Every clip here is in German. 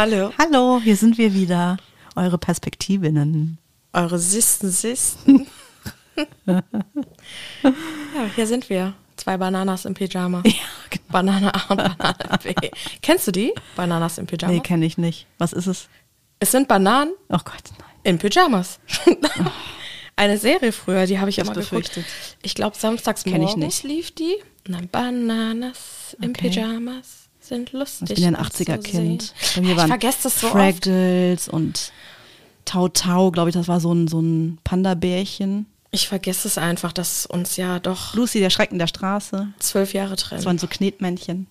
Hallo. Hallo, hier sind wir wieder. Eure Perspektivinnen. Eure Sisten, Sisten. ja, hier sind wir. Zwei Bananas im Pyjama. Ja, genau. Banane A und Banane B. Kennst du die? Bananas im Pyjama? Nee, kenne ich nicht. Was ist es? es sind Bananen Oh Gott, nein. in Pyjamas. Eine Serie früher, die habe ich hab's immer geguckt. befürchtet. Ich glaube, samstags Kenn ich morgens nicht. lief die. Und dann Bananas im Okay. Pyjamas sind lustig. Ich bin ja ein anzusehen. 80er-Kind. Bei mir Ich vergesse das so oft. Fragdals und Tau Tau, glaube ich, das war so ein, so ein Panda-Bärchen. Ich vergesse es einfach, dass uns ja doch Lucy, der Schrecken der Straße. zwölf Jahre trennen. Das waren so Knetmännchen.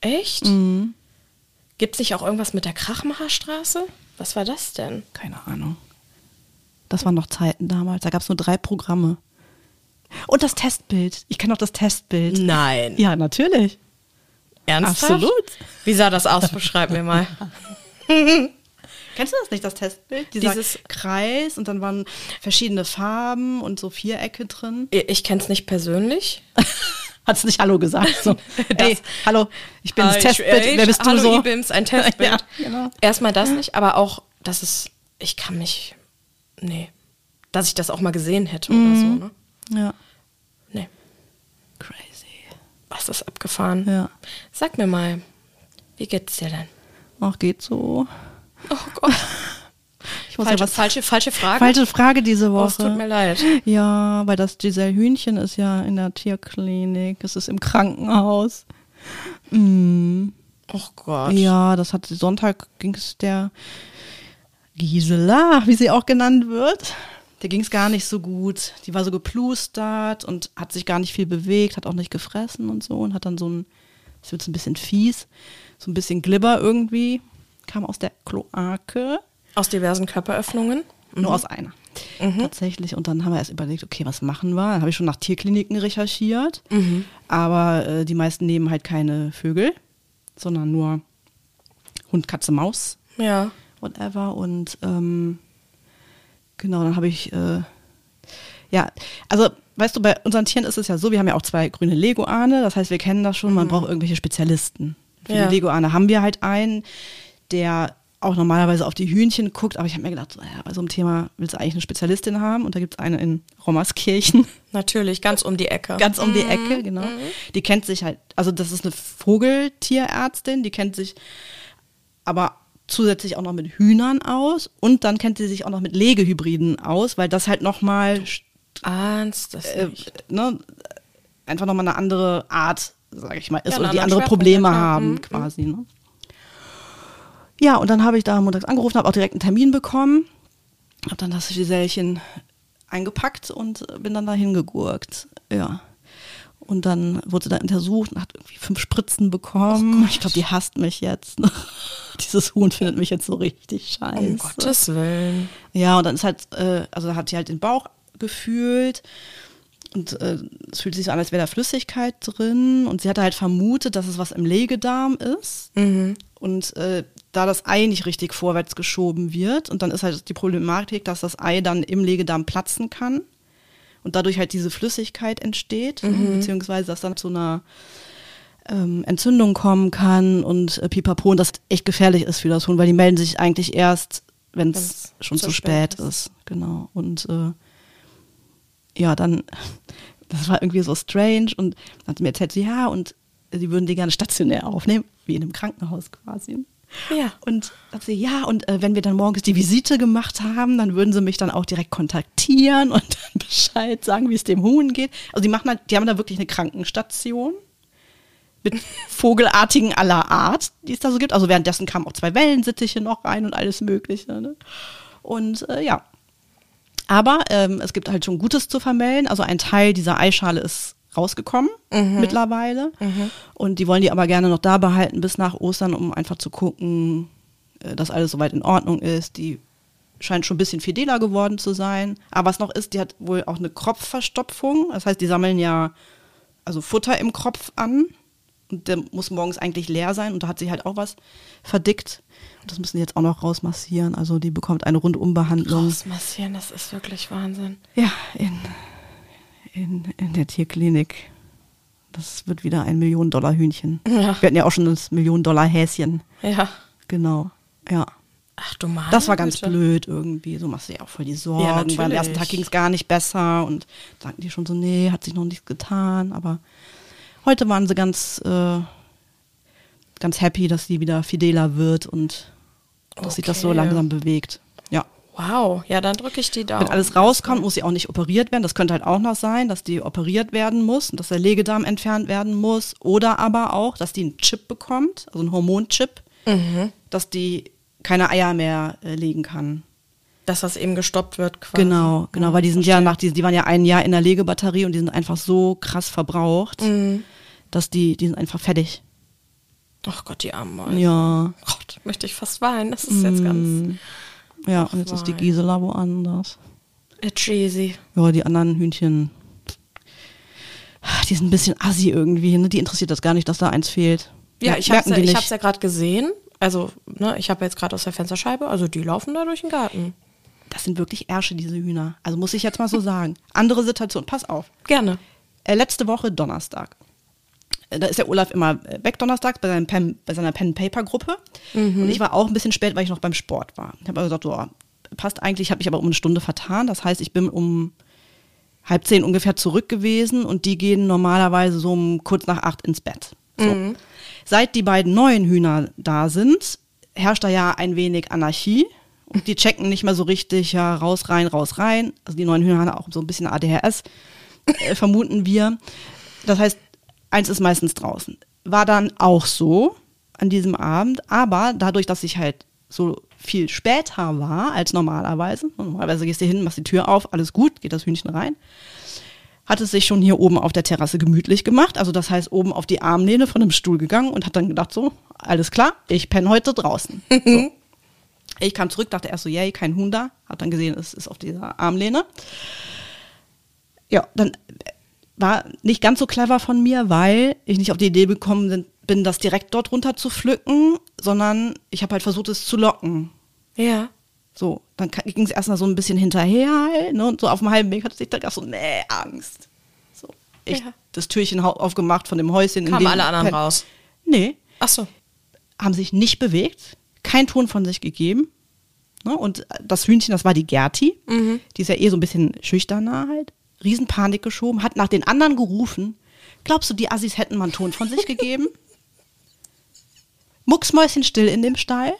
Echt? Mhm. Gibt es nicht auch irgendwas mit der Krachmacherstraße? Was war das denn? Keine Ahnung. Das waren noch Zeiten damals. Da gab es nur drei Programme. Und das Testbild. Ich kenne noch das Testbild. Nein. Ja, natürlich. Ernsthaft? Absolut. Wie sah das aus? Beschreib mir mal. Kennst du das nicht, das Testbild? Dieser Dieses- Kreis und dann waren verschiedene Farben und so Vierecke drin. Ich kenne es nicht persönlich. Hat's nicht Hallo gesagt. So. Das- Ey, hallo, ich bin das Ah, Testbild. ich- Wer bist du Hallo, so? Ibims, ein Testbild. Ja, genau. Erstmal das nicht, aber auch, dass es, ich kann mich, nee, dass ich das auch mal gesehen hätte oder so, Mhm. ne? Ja. Nee, Crazy. Was ist abgefahren? Ja. Sag mir mal, wie geht's dir denn? Ach, geht so. Oh Gott. Ich muss Falsche, ja was falsche, falsche Frage. Falsche Frage diese Oh, Woche. es tut mir leid. Ja, weil das Giselle Hühnchen ist ja in der Tierklinik. Es ist im Krankenhaus. Mm. Oh Gott. Ja, das hat Sonntag ging es der Gisela, wie sie auch genannt wird. Der ging es gar nicht so gut. Die war so geplustert und hat sich gar nicht viel bewegt, hat auch nicht gefressen und so und hat dann so ein, das wird so ein bisschen fies, so ein bisschen Glibber irgendwie, kam aus der Kloake. Aus diversen Körperöffnungen. Nur aus einer. Tatsächlich. Und dann haben wir erst überlegt, okay, was machen wir? Dann habe ich schon nach Tierkliniken recherchiert. Aber äh, die meisten nehmen halt keine Vögel, sondern nur Hund, Katze, Maus, Ja. whatever. Und ähm, genau, dann habe ich, äh, ja, also weißt du, bei unseren Tieren ist es ja so, wir haben ja auch zwei grüne Leguane. Das heißt, wir kennen das schon, man braucht irgendwelche Spezialisten. Für Ja. die Leguane haben wir halt einen, der auch normalerweise auf die Hühnchen guckt, aber ich habe mir gedacht, so, naja, bei so einem Thema willst du eigentlich eine Spezialistin haben und da gibt es eine in Rommerskirchen, Natürlich, ganz um die Ecke. ganz um die Ecke, genau. Die kennt sich halt, also das ist eine Vogeltierärztin, die kennt sich aber zusätzlich auch noch mit Hühnern aus und dann kennt sie sich auch noch mit Legehybriden aus, weil das halt nochmal Ahnst das äh, nicht. ne, einfach nochmal eine andere Art, sage ich mal, ist Ja, oder die andere Probleme haben Mhm, quasi. Ne? Ja, und dann habe ich da montags angerufen, habe auch direkt einen Termin bekommen, habe dann das Gisellchen eingepackt und bin dann dahin gegurkt. Ja. Und dann wurde sie da untersucht und hat irgendwie fünf Spritzen bekommen. ich glaube, die hasst mich jetzt. Dieses Huhn findet mich jetzt so richtig scheiße. Um Gottes Willen. Ja, und dann ist halt, äh, also hat sie halt den Bauch gefühlt und äh, es fühlt sich so an, als wäre da Flüssigkeit drin und sie hatte halt vermutet, dass es was im Legedarm ist und äh, da das Ei nicht richtig vorwärts geschoben wird und dann ist halt die Problematik, dass das Ei dann im Legedarm platzen kann und dadurch halt diese Flüssigkeit entsteht, beziehungsweise dass dann zu einer ähm, Entzündung kommen kann und äh, pipapo und das echt gefährlich ist für das Huhn, weil die melden sich eigentlich erst, wenn es schon zu spät spät ist. Genau. Und äh, ja, dann, das war irgendwie so strange und dann hat sie mir erzählt, ja, und sie würden die gerne stationär aufnehmen, wie in einem Krankenhaus quasi. Ja. Und hat sie, ja, und äh, wenn wir dann morgens die Visite gemacht haben, dann würden sie mich dann auch direkt kontaktieren und dann Bescheid sagen, wie es dem Huhn geht. Also die machen halt, die haben da wirklich eine Krankenstation mit Vogelartigen aller Art, die es da so gibt. Also währenddessen kamen auch zwei Wellensittiche noch rein und alles Mögliche. Ne? Und äh, ja. Aber ähm, es gibt halt schon Gutes zu vermelden. Also ein Teil dieser Eischale ist rausgekommen mittlerweile. Und die wollen die aber gerne noch da behalten bis nach Ostern, um einfach zu gucken, äh, dass alles soweit in Ordnung ist. Die scheint schon ein bisschen fideler geworden zu sein. Aber was noch ist, die hat wohl auch eine Kropfverstopfung. Das heißt, die sammeln ja also Futter im Kropf an. Und der muss morgens eigentlich leer sein. Und da hat sich halt auch was verdickt. Und das müssen die jetzt auch noch rausmassieren. Also die bekommt eine Rundumbehandlung. Rausmassieren, das ist wirklich Wahnsinn. Ja, in, in, in der Tierklinik. Das wird wieder ein Millionen-Dollar-Hühnchen. Ja. Wir hatten ja auch schon das Millionen-Dollar-Häschen. Ja. Genau. Ja. Ach du Mann. Das war ganz Güte. blöd irgendwie. So machst du ja auch voll die Sorgen. Ja, weil am ersten. Tag ging es gar nicht besser und sagten die schon so, nee, hat sich noch nichts getan. Aber heute waren sie ganz, äh, ganz happy, dass sie wieder fideler wird und dass sich das so Okay. langsam bewegt. Wow, ja, dann drücke ich die Daumen. Wenn alles rauskommt, muss sie auch nicht operiert werden. Das könnte halt auch noch sein, dass die operiert werden muss und dass der Legedarm entfernt werden muss. Oder aber auch, dass die einen Chip bekommt, also einen Hormonchip, Mhm. dass die keine Eier mehr äh, legen kann. Dass das eben gestoppt wird quasi. Genau, genau, weil die sind ja nach, die, die waren ja ein Jahr in der Legebatterie und die sind einfach so krass verbraucht, Mhm. dass die, die sind einfach fertig. Ach Gott, die armen Mäuse. Ja, Gott, möchte ich fast weinen. Das ist jetzt ganz ja, Ach, und jetzt ist die. Gisela woanders. äh, cheesy. Ja, die anderen Hühnchen, die sind ein bisschen assi irgendwie, ne? Die interessiert das gar nicht, dass da eins fehlt. Ja, ich nicht. hab's ja gerade gesehen. Also, ne, ich habe jetzt gerade aus der Fensterscheibe, also die laufen da durch den Garten. Das sind wirklich Ärsche, diese Hühner. Also muss ich jetzt mal so sagen. Andere Situation, pass auf. Gerne. Äh, letzte Woche Donnerstag. Da ist der Olaf immer weg donnerstags bei, seinem Pen, bei seiner Pen-Paper-Gruppe. Und ich war auch ein bisschen spät, weil ich noch beim Sport war. Ich habe also gesagt, so, passt eigentlich, habe ich aber um eine Stunde vertan. Das heißt, ich bin um halb zehn ungefähr zurück gewesen und die gehen normalerweise so um kurz nach acht ins Bett. So. Seit die beiden neuen Hühner da sind, herrscht da ja ein wenig Anarchie. Und die checken nicht mehr so richtig, ja, raus, rein, raus, rein. Also die neuen Hühner haben auch so ein bisschen ADHS, äh, vermuten wir. Das heißt, eins ist meistens draußen. War dann auch so an diesem Abend, aber dadurch, dass ich halt so viel später war als normalerweise, normalerweise gehst du hin, machst die Tür auf, alles gut, geht das Hühnchen rein, hat es sich schon hier oben auf der Terrasse gemütlich gemacht. Also das heißt, oben auf die Armlehne von dem Stuhl gegangen und hat dann gedacht, so, alles klar, ich penne heute draußen. So. Ich kam zurück, dachte erst so, yay, kein Huhn da. Hab dann gesehen, es ist auf dieser Armlehne. Ja, dann war nicht ganz so clever von mir, weil ich nicht auf die Idee gekommen bin, das direkt dort runter zu pflücken, sondern ich habe halt versucht, es zu locken. Ja. So, dann ging es erstmal so ein bisschen hinterher, halt, ne? Und so auf dem halben Weg hatte ich dann so, nee, Angst. So, ich Ja. das Türchen aufgemacht von dem Häuschen. in Kamen dem alle anderen Pen- raus. Nee, Ach so. haben sich nicht bewegt, kein Ton von sich gegeben. Ne? Und das Hühnchen, das war die Gerti, die ist ja eh so ein bisschen schüchterner halt, Riesenpanik geschoben, hat nach den anderen gerufen. Glaubst du, die Assis hätten mal einen Ton von sich gegeben? Mucksmäuschen still in dem Stall.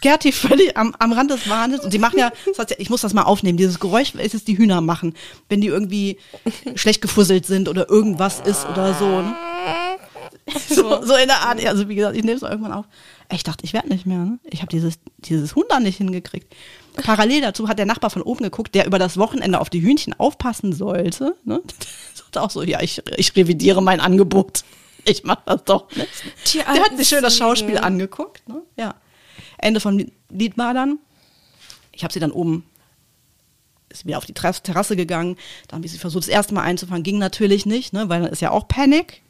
Gerti völlig am, am Rand des Wahnsinns. Und die machen ja, ich muss das mal aufnehmen, dieses Geräusch, welches die Hühner machen, wenn die irgendwie schlecht gefusselt sind oder irgendwas ist oder so. Ne? So, so in der Art, also wie gesagt, ich nehme es irgendwann auf. Ich dachte, ich werde nicht mehr. Ne? Ich habe dieses, dieses Huhn da nicht hingekriegt. Parallel dazu hat der Nachbar von oben geguckt, der über das Wochenende auf die Hühnchen aufpassen sollte. Ne? Sagte auch so, ja, ich, ich revidiere mein Angebot. Ich mache das doch nicht. Die Der hat sich schön das. Schauspiel angeguckt. Ne? Ja. Ende war dann, ich habe sie dann oben, ist wieder auf die Terras- Terrasse gegangen, dann habe ich sie versucht, das erste Mal einzufangen, ging natürlich nicht, ne? weil dann ist ja auch Panik.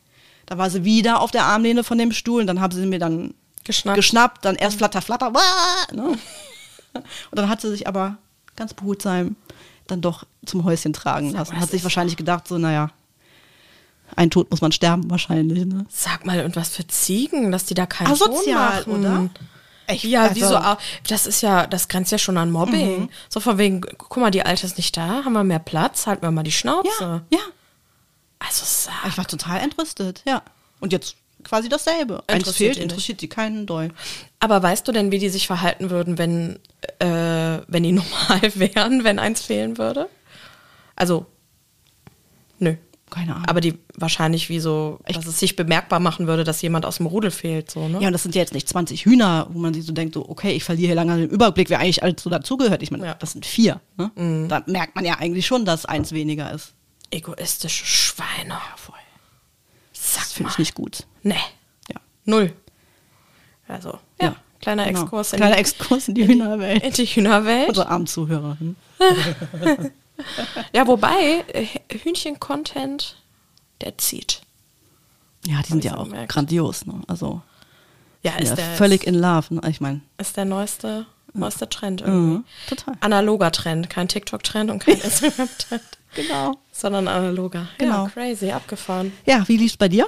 Da war sie wieder auf der Armlehne von dem Stuhl und dann haben sie mir dann Geschnappt. geschnappt dann erst flatter, flatter, wah, ne? und dann hat sie sich aber ganz behutsam dann doch zum Häuschen tragen Sag lassen. mal, Hat sich wahrscheinlich gedacht, so, naja, ein Tod muss man sterben wahrscheinlich. Ne? Sag mal, und was für Ziegen, dass die da keinen Asozial, Ton machen. oder? Echt, Ja, also- wieso auch? Das ist ja, das grenzt ja schon an Mobbing. So von wegen, guck mal, die Alte ist nicht da, haben wir mehr Platz, halten wir mal die Schnauze. Ja, ja. Also sag. Ich war total entrüstet, ja. Und jetzt quasi dasselbe. Eins fehlt, interessiert sie keinen doll. Aber weißt du denn, wie die sich verhalten würden, wenn, äh, wenn die normal wären, wenn eins fehlen würde? Also, nö. Keine Ahnung. Aber die wahrscheinlich wie so, dass es sich bemerkbar machen würde, dass jemand aus dem Rudel fehlt, so, ne? Ja, und das sind ja jetzt nicht 20 Hühner, wo man sich so denkt, so, okay, ich verliere hier lange den Überblick, wer eigentlich alles so dazugehört. Ich meine, Ja. das sind vier. Ne? Da merkt man ja eigentlich schon, dass eins weniger ist. Egoistische Schweine. voll. Sag Das finde ich nicht gut. Nee, Ja. null. Also, ja, Ja, kleiner Genau. Exkurs in, Kleiner die, Exkurs in die Hühnerwelt. in die Hühnerwelt. Unsere armen Zuhörer. Ja, wobei, äh, Hühnchen-Content, der zieht. Ja, die sind ich ja auch gemerkt. grandios. Ne? Also Ja, ja, ist, der, völlig in love. Ne? Ich meine, ist der neueste, neueste Trend irgendwie. mhm, total. Analoger Trend, kein TikTok-Trend und kein Instagram-Trend, Genau. sondern analoger. Genau. Ja, crazy, abgefahren. Ja, wie lief's bei dir?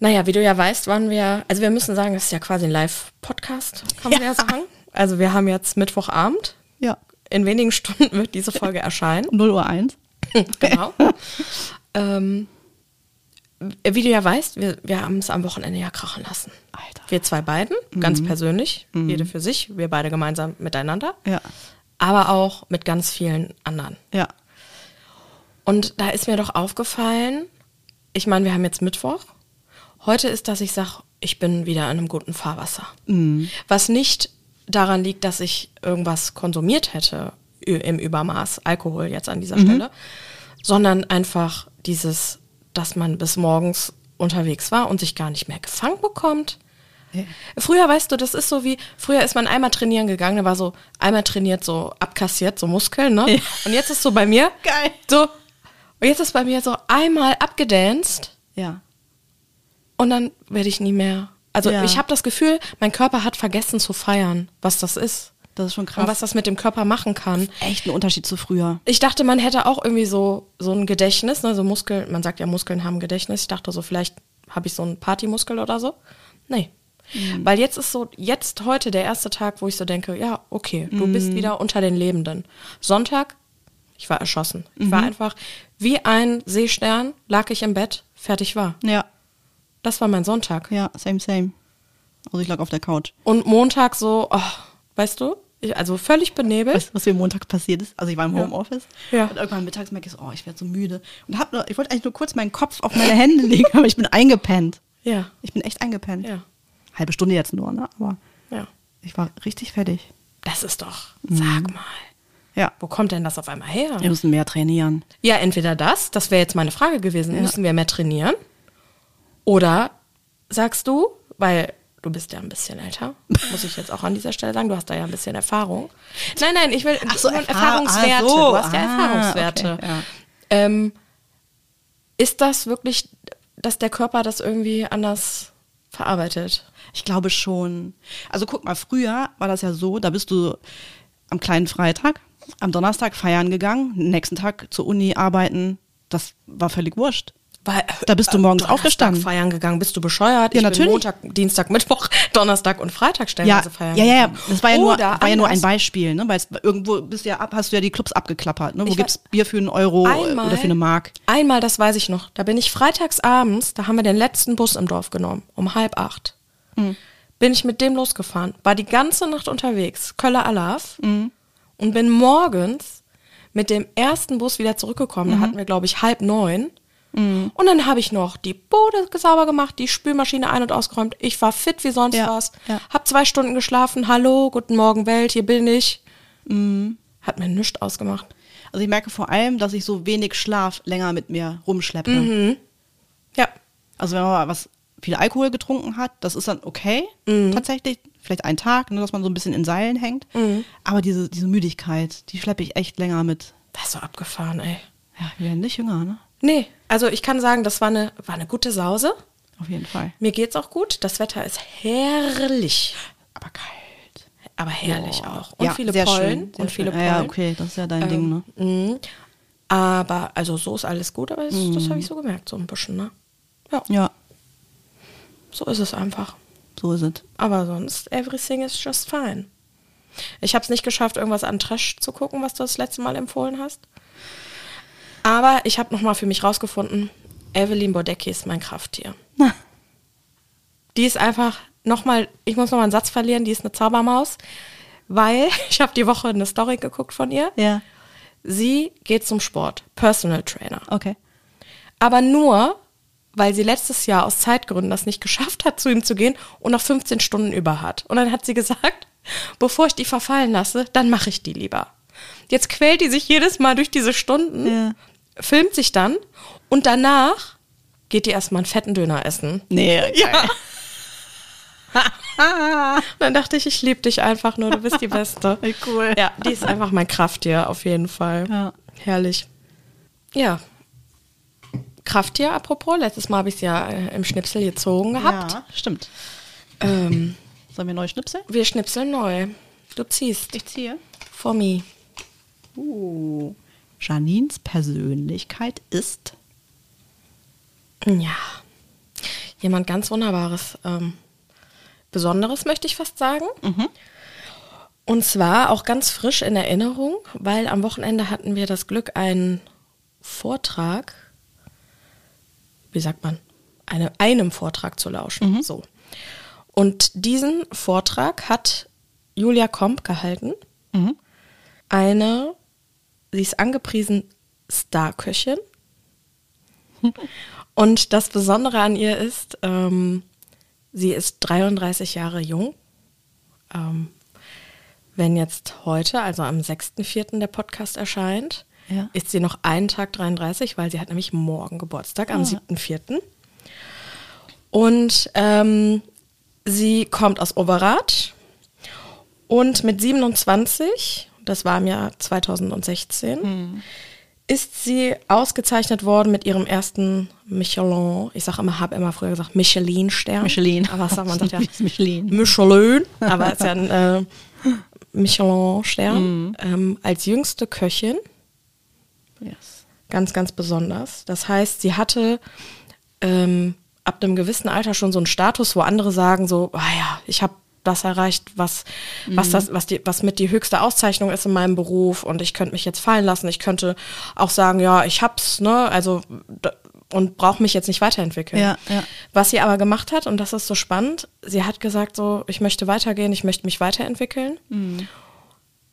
Naja, wie du ja weißt, waren wir, also wir müssen sagen, das ist ja quasi ein Live-Podcast, kann man ja. Ja. sagen. Also wir haben jetzt Mittwochabend. Ja. In wenigen Stunden wird diese Folge erscheinen. 0 Uhr 1. genau. ähm, wie du ja weißt, wir, wir haben es am Wochenende ja krachen lassen. Alter. Wir zwei beiden, ganz persönlich, jede für sich, wir beide gemeinsam miteinander, Ja. Aber auch mit ganz vielen anderen. Ja. Und da ist mir doch aufgefallen, ich meine, wir haben jetzt Mittwoch. Heute ist, dass ich sage, ich bin wieder in einem guten Fahrwasser. Was nicht daran liegt, dass ich irgendwas konsumiert hätte im Übermaß, Alkohol jetzt an dieser Stelle, sondern einfach dieses, dass man bis morgens unterwegs war und sich gar nicht mehr gefangen bekommt. Ja. Früher, weißt du, das ist so wie, früher ist man einmal trainieren gegangen, da war so einmal trainiert, so abkassiert, so Muskeln, ne? Ja. Und jetzt ist so bei mir, Geil. so, und jetzt ist bei mir so einmal abgedanced Ja. und dann werde ich nie mehr. Also Ja. ich habe das Gefühl, mein Körper hat vergessen zu feiern, was das ist. Das ist schon Und krass. was das mit dem Körper machen kann. Echt ein Unterschied zu früher. Ich dachte, man hätte auch irgendwie so, so ein Gedächtnis, ne? so Muskeln, man sagt ja, Muskeln haben Gedächtnis. Ich dachte so, vielleicht habe ich so einen Partymuskel oder so. Nee. Mhm. Weil jetzt ist so, jetzt heute der erste Tag, wo ich so denke, ja, okay, du Mhm. bist wieder unter den Lebenden. Sonntag, ich war erschossen. Ich Mhm. war einfach wie ein Seestern, lag ich im Bett, fertig war. Ja. Das war mein Sonntag. Ja, same, same. Also ich lag auf der Couch. Und Montag so, oh, weißt du, ich, also völlig benebelt. Weißt was mir Montag passiert ist? Also ich war im. Homeoffice. Ja. Und irgendwann mittags merke ich so, oh, ich werde so müde. Und hab nur, ich wollte eigentlich nur kurz meinen Kopf auf meine Hände legen, aber ich bin eingepennt. Ja, Ich bin echt eingepennt. ja, Halbe Stunde jetzt nur, ne? Aber ja. ich war richtig fertig. Das ist doch, Mhm. sag mal, Ja. wo kommt denn das auf einmal her? Wir müssen mehr trainieren. Ja, entweder das, das wäre jetzt meine Frage gewesen, müssen wir mehr trainieren? Oder sagst du, weil du bist ja ein bisschen älter, muss ich jetzt auch an dieser Stelle sagen, du hast da ja ein bisschen Erfahrung. Nein, nein, ich will Ach so, Erfahr- Erfahrungswerte. ah, so. Du hast ja Ah, Erfahrungswerte. okay, ja. ähm, ist das wirklich, dass der Körper das irgendwie anders verarbeitet? Ich glaube schon. Also guck mal, früher war das ja so, da bist du am kleinen Freitag, am Donnerstag feiern gegangen, nächsten Tag zur Uni arbeiten. Das war völlig wurscht. Weil, Da bist du morgens Donnerstag aufgestanden. feiern gegangen, bist du bescheuert? Ja, ich natürlich. Bin Montag, Dienstag, Mittwoch, Donnerstag und Freitag Ja, stellenweise feiern. ja, ja, ja. Das war ja nur, war ja nur ein. Beispiel, ne? Weil es irgendwo bist du ja ab, hast du ja die Clubs abgeklappert, ne? Wo Ich gibt's weiß- Bier für einen Euro Einmal, oder für eine Mark? Einmal, das weiß ich noch. Da bin ich freitags abends, da haben wir den letzten Bus im Dorf genommen, um halb acht. Hm. Bin ich mit dem losgefahren, war die ganze Nacht unterwegs, Köller Alaf, Hm. und bin morgens mit dem ersten Bus wieder zurückgekommen. Mhm. Da hatten wir, glaube ich, halb neun. Und dann habe ich noch die Bude sauber gemacht, die Spülmaschine ein- und ausgeräumt. Ich war fit wie sonst Ja, was. ja. Hab zwei Stunden geschlafen. Hallo, guten Morgen Welt, hier bin ich. Mhm. Hat mir nichts ausgemacht. Also ich merke vor allem, dass ich so wenig Schlaf länger mit mir rumschleppe. Mhm. Ja, Also wenn man mal was viel Alkohol getrunken hat, das ist dann okay, Mhm. tatsächlich. Vielleicht ein Tag, ne, dass man so ein bisschen in Seilen hängt. Mhm. Aber diese, diese Müdigkeit, die schleppe ich echt länger mit. das ist so abgefahren, ey. Ja, wir werden nicht jünger, ne? Nee, also ich kann sagen, das war eine, war eine gute Sause. Auf jeden Fall. Mir geht's auch gut. Das Wetter ist herrlich. Aber kalt. Aber herrlich Boah. auch. Und ja, viele sehr Pollen. Schön, sehr und viele schön. Pollen. Ja, okay, das ist ja dein Ding, ne? Mhm. Aber, also so ist alles gut, aber das, das habe ich so gemerkt, so ein bisschen, ne? Ja, Ja, so ist es einfach. so ist es. Aber sonst, everything is just fine. Ich habe es nicht geschafft, irgendwas an Trash zu gucken, was du das letzte Mal empfohlen hast. Aber ich habe nochmal für mich rausgefunden, Evelyn Bodecki ist mein Krafttier. Na, Die ist einfach nochmal, ich muss nochmal einen Satz verlieren, die ist eine Zaubermaus, weil ich habe die Woche eine Story geguckt von ihr. ja, Sie geht zum Sport, Personal Trainer. okay. Aber nur, weil sie letztes Jahr aus Zeitgründen das nicht geschafft hat, zu ihm zu gehen und noch 15 Stunden über hat. Und dann hat sie gesagt, bevor ich die verfallen lasse, dann mache ich die lieber. Jetzt quält die sich jedes Mal durch diese Stunden, Ja. Filmt sich dann und danach geht die erstmal einen fetten Döner essen. Nee, Ja. Und dann dachte ich, ich liebe dich einfach nur, du bist die Beste. Wie cool. Ja, die ist einfach mein Krafttier, auf jeden Fall. Ja. Herrlich. Ja. Krafttier, apropos, letztes Mal habe ich es ja äh, im Schnipsel gezogen gehabt. Ja, stimmt. Ähm, Sollen wir neu schnipseln? wir schnipseln neu. Du ziehst. Ich ziehe. For me. Uh. Janines Persönlichkeit ist. Ja. jemand ganz Wunderbares, ähm, Besonderes, möchte ich fast sagen. Und zwar auch ganz frisch in Erinnerung, weil am Wochenende hatten wir das Glück, einen Vortrag, wie sagt man, eine, einem Vortrag zu lauschen. So. Und diesen Vortrag hat Julia Komp gehalten. Eine, sie ist angepriesen Starköchin. Und das Besondere an ihr ist, ähm, sie ist 33 Jahre jung. Ähm, wenn jetzt heute, also am 6.4. der Podcast erscheint, Ja. ist sie noch einen Tag 33, weil sie hat nämlich morgen Geburtstag, am Ah. 7.4. Und ähm, sie kommt aus Overath und mit 27, das war im Jahr 2016, ist sie ausgezeichnet worden mit ihrem ersten Michelin, ich sage immer, habe immer früher gesagt Michelin-Stern. Michelin. Aber was sagt man? Sagt ja Michelin? Michelin, aber es ist ja ein äh, Michelin-Stern. Ähm, als jüngste Köchin, Yes. ganz, ganz besonders. Das heißt, sie hatte ähm, ab einem gewissen Alter schon so einen Status, wo andere sagen so, ah ja, ich habe das erreicht, was, was das, was die, was mit die höchste Auszeichnung ist in meinem Beruf und ich könnte mich jetzt fallen lassen. Ich könnte auch sagen, ja, ich hab's, ne, also und brauche mich jetzt nicht weiterentwickeln. Ja, ja. Was sie aber gemacht hat, und das ist so spannend, sie hat gesagt so, ich möchte weitergehen, ich möchte mich weiterentwickeln,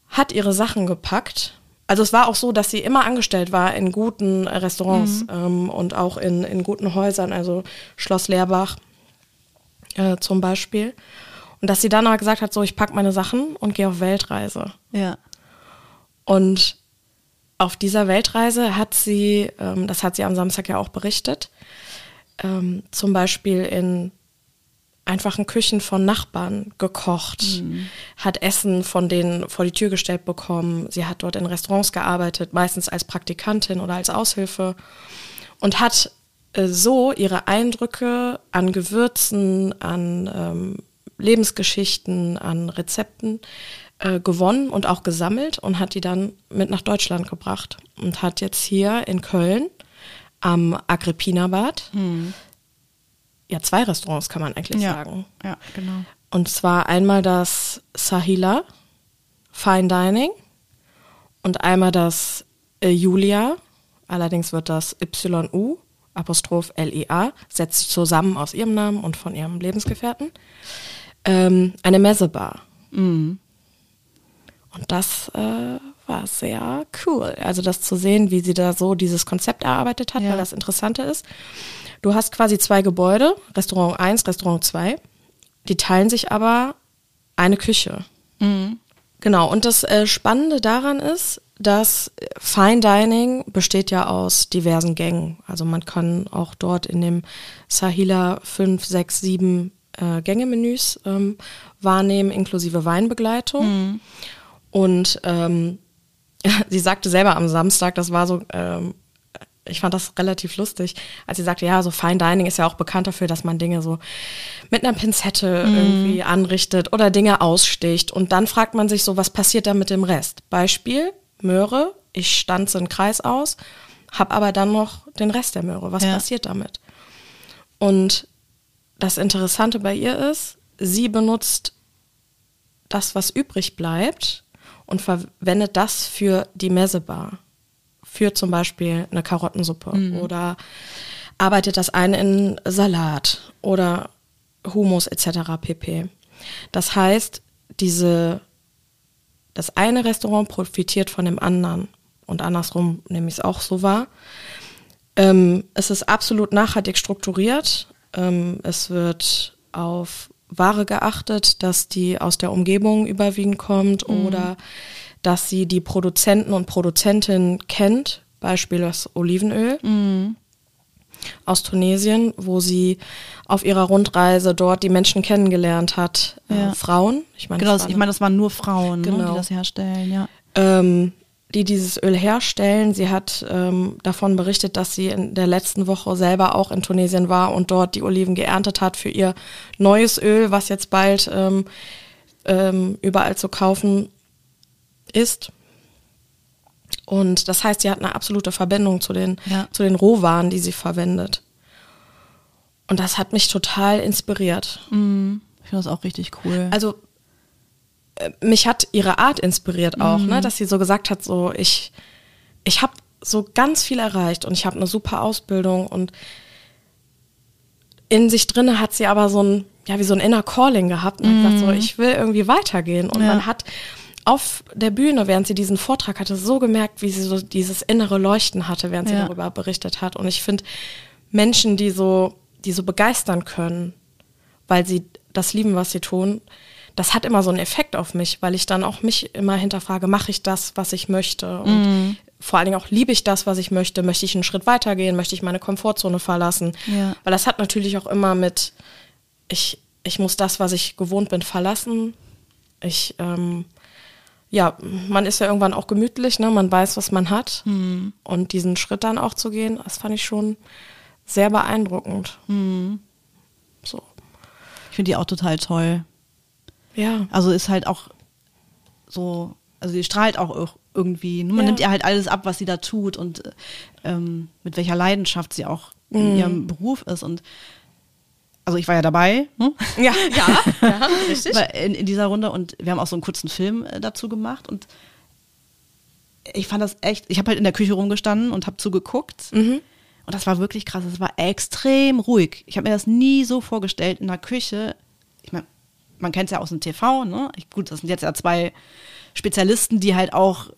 hat ihre Sachen gepackt. Also es war auch so, dass sie immer angestellt war in guten Restaurants ähm, und auch in, in guten Häusern, also Schloss Leerbach äh, zum Beispiel. Und dass sie dann aber gesagt hat, so, ich pack meine Sachen und gehe auf Weltreise. Ja. Und auf dieser Weltreise hat sie, ähm, das hat sie am Samstag ja auch berichtet, ähm, zum Beispiel in einfachen Küchen von Nachbarn gekocht, hat Essen von denen vor die Tür gestellt bekommen. Sie hat dort in Restaurants gearbeitet, meistens als Praktikantin oder als Aushilfe und hat äh, so ihre Eindrücke an Gewürzen, an ähm, Lebensgeschichten, an Rezepten äh, gewonnen und auch gesammelt und hat die dann mit nach Deutschland gebracht und hat jetzt hier in Köln am Agrippinabad ja zwei Restaurants kann man eigentlich Ja. sagen. Ja, genau. Und zwar einmal das Sahila Fine Dining und einmal das äh, Julia. Allerdings wird das YU Apostroph LIA setzt zusammen aus ihrem Namen und von ihrem Lebensgefährten. Ähm, eine Messebar. Und das äh, war sehr cool. Also das zu sehen, wie sie da so dieses Konzept erarbeitet hat, Ja. weil das Interessante ist. Du hast quasi zwei Gebäude, Restaurant 1, Restaurant 2. Die teilen sich aber eine Küche. Genau, und das äh, Spannende daran ist, dass Fine Dining besteht ja aus diversen Gängen. Also man kann auch dort in dem Sahila fünf, sechs, sieben äh, Gänge-Menüs ähm, wahrnehmen, inklusive Weinbegleitung. Und ähm, sie sagte selber am Samstag, das war so, ähm, ich fand das relativ lustig, als sie sagte, ja, so Fine Dining ist ja auch bekannt dafür, dass man Dinge so mit einer Pinzette irgendwie anrichtet oder Dinge aussticht. Und dann fragt man sich so, was passiert da mit dem Rest? Beispiel, Möhre, ich stanze einen Kreis aus, habe aber dann noch den Rest der Möhre. Was Ja. passiert damit? Und das Interessante bei ihr ist, sie benutzt das, was übrig bleibt und verwendet das für die Messebar. Für zum Beispiel eine Karottensuppe oder arbeitet das ein in Salat oder Hummus etc. pp. Das heißt, diese, das eine Restaurant profitiert von dem anderen und andersrum nehme ich es auch so wahr. Ähm, es ist absolut nachhaltig strukturiert. Ähm, es wird auf Ware geachtet, dass die aus der Umgebung überwiegend kommt oder dass sie die Produzenten und Produzentinnen kennt, Beispiel das Olivenöl aus Tunesien, wo sie auf ihrer Rundreise dort die Menschen kennengelernt hat, Ja. äh, Frauen. Ich meine, Genau, das ich meine, das waren nur Frauen, ne, Genau. die das herstellen, ja. ähm, die dieses Öl herstellen. Sie hat ähm, davon berichtet, dass sie in der letzten Woche selber auch in Tunesien war und dort die Oliven geerntet hat für ihr neues Öl, was jetzt bald ähm, ähm, überall zu kaufen ist. Und das heißt, sie hat eine absolute Verbindung zu den, Ja. zu den Rohwaren, die sie verwendet. Und das hat mich total inspiriert. Ich finde das auch richtig cool. Also mich hat ihre Art inspiriert auch, ne, dass sie so gesagt hat, so ich ich habe so ganz viel erreicht und ich habe eine super Ausbildung und in sich drinne hat sie aber so ein ja wie so ein inner Calling gehabt und hat gesagt so ich will irgendwie weitergehen und Ja. man hat auf der Bühne, während sie diesen Vortrag hatte, so gemerkt, wie sie so dieses innere Leuchten hatte, während sie Ja. darüber berichtet hat. Und ich finde Menschen, die so, die so begeistern können, weil sie das lieben, was sie tun, das hat immer so einen Effekt auf mich, weil ich dann auch mich immer hinterfrage, mache ich das, was ich möchte? Und Mhm. vor allen Dingen auch liebe ich das, was ich möchte? Möchte ich einen Schritt weitergehen? Möchte ich meine Komfortzone verlassen? Ja. Weil das hat natürlich auch immer mit, ich, ich muss das, was ich gewohnt bin, verlassen. Ich, ähm, ja, man ist ja irgendwann auch gemütlich, ne? Man weiß, was man hat. Mhm. Und diesen Schritt dann auch zu gehen, das fand ich schon sehr beeindruckend. Mhm. So. Ich finde die auch total toll. Ja. Also ist halt auch so, also die strahlt auch ir- irgendwie. Man Ja. nimmt ihr halt alles ab, was sie da tut und äh, ähm, mit welcher Leidenschaft sie auch in ihrem Beruf ist. Und also ich war ja dabei ne? Ja, ja, ja, richtig. In, in dieser Runde und wir haben auch so einen kurzen Film äh, dazu gemacht und ich fand das echt, ich habe halt in der Küche rumgestanden und habe zugeguckt und das war wirklich krass, es war extrem ruhig. Ich habe mir das nie so vorgestellt in der Küche. Ich meine, man kennt es ja aus dem TV, ne? Ich, gut, das sind jetzt ja zwei Spezialisten, die halt auch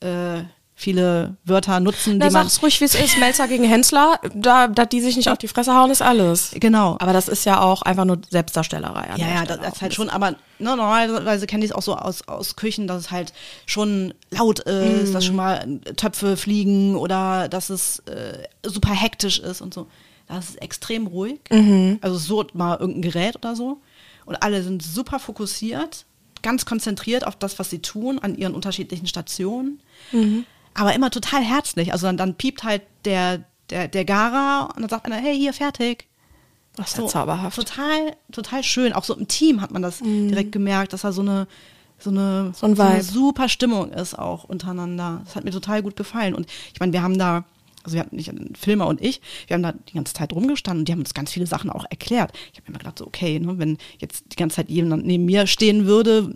äh, viele Wörter nutzen, Na, die man sag's ruhig, wie es ist. Melzer gegen Hensler, da, da die sich nicht auf die Fresse hauen, ist alles. genau. Aber das ist ja auch einfach nur Selbstdarstellerei. Ja, ja, Stelle das, ist halt schon, aber ne, normalerweise kenne ich es auch so aus, aus Küchen, dass es halt schon laut ist, dass schon mal Töpfe fliegen oder dass es äh, super hektisch ist und so. Das ist extrem ruhig. Also so mal irgendein Gerät oder so. Und alle sind super fokussiert, ganz konzentriert auf das, was sie tun, an ihren unterschiedlichen Stationen. Aber immer total herzlich. Also dann, dann piept halt der, der, der Gara und dann sagt einer, hey, hier, fertig. Das ist ja zauberhaft. Total, total schön. Auch so im Team hat man das direkt gemerkt, dass da so eine, so eine, So ein eine Vibe. super Stimmung ist auch untereinander. Das hat mir total gut gefallen. Und ich meine, wir haben da, also wir hatten nicht Filmer und ich, wir haben da die ganze Zeit rumgestanden und die haben uns ganz viele Sachen auch erklärt. Ich habe mir immer gedacht, so, okay, ne, wenn jetzt die ganze Zeit jemand neben mir stehen würde,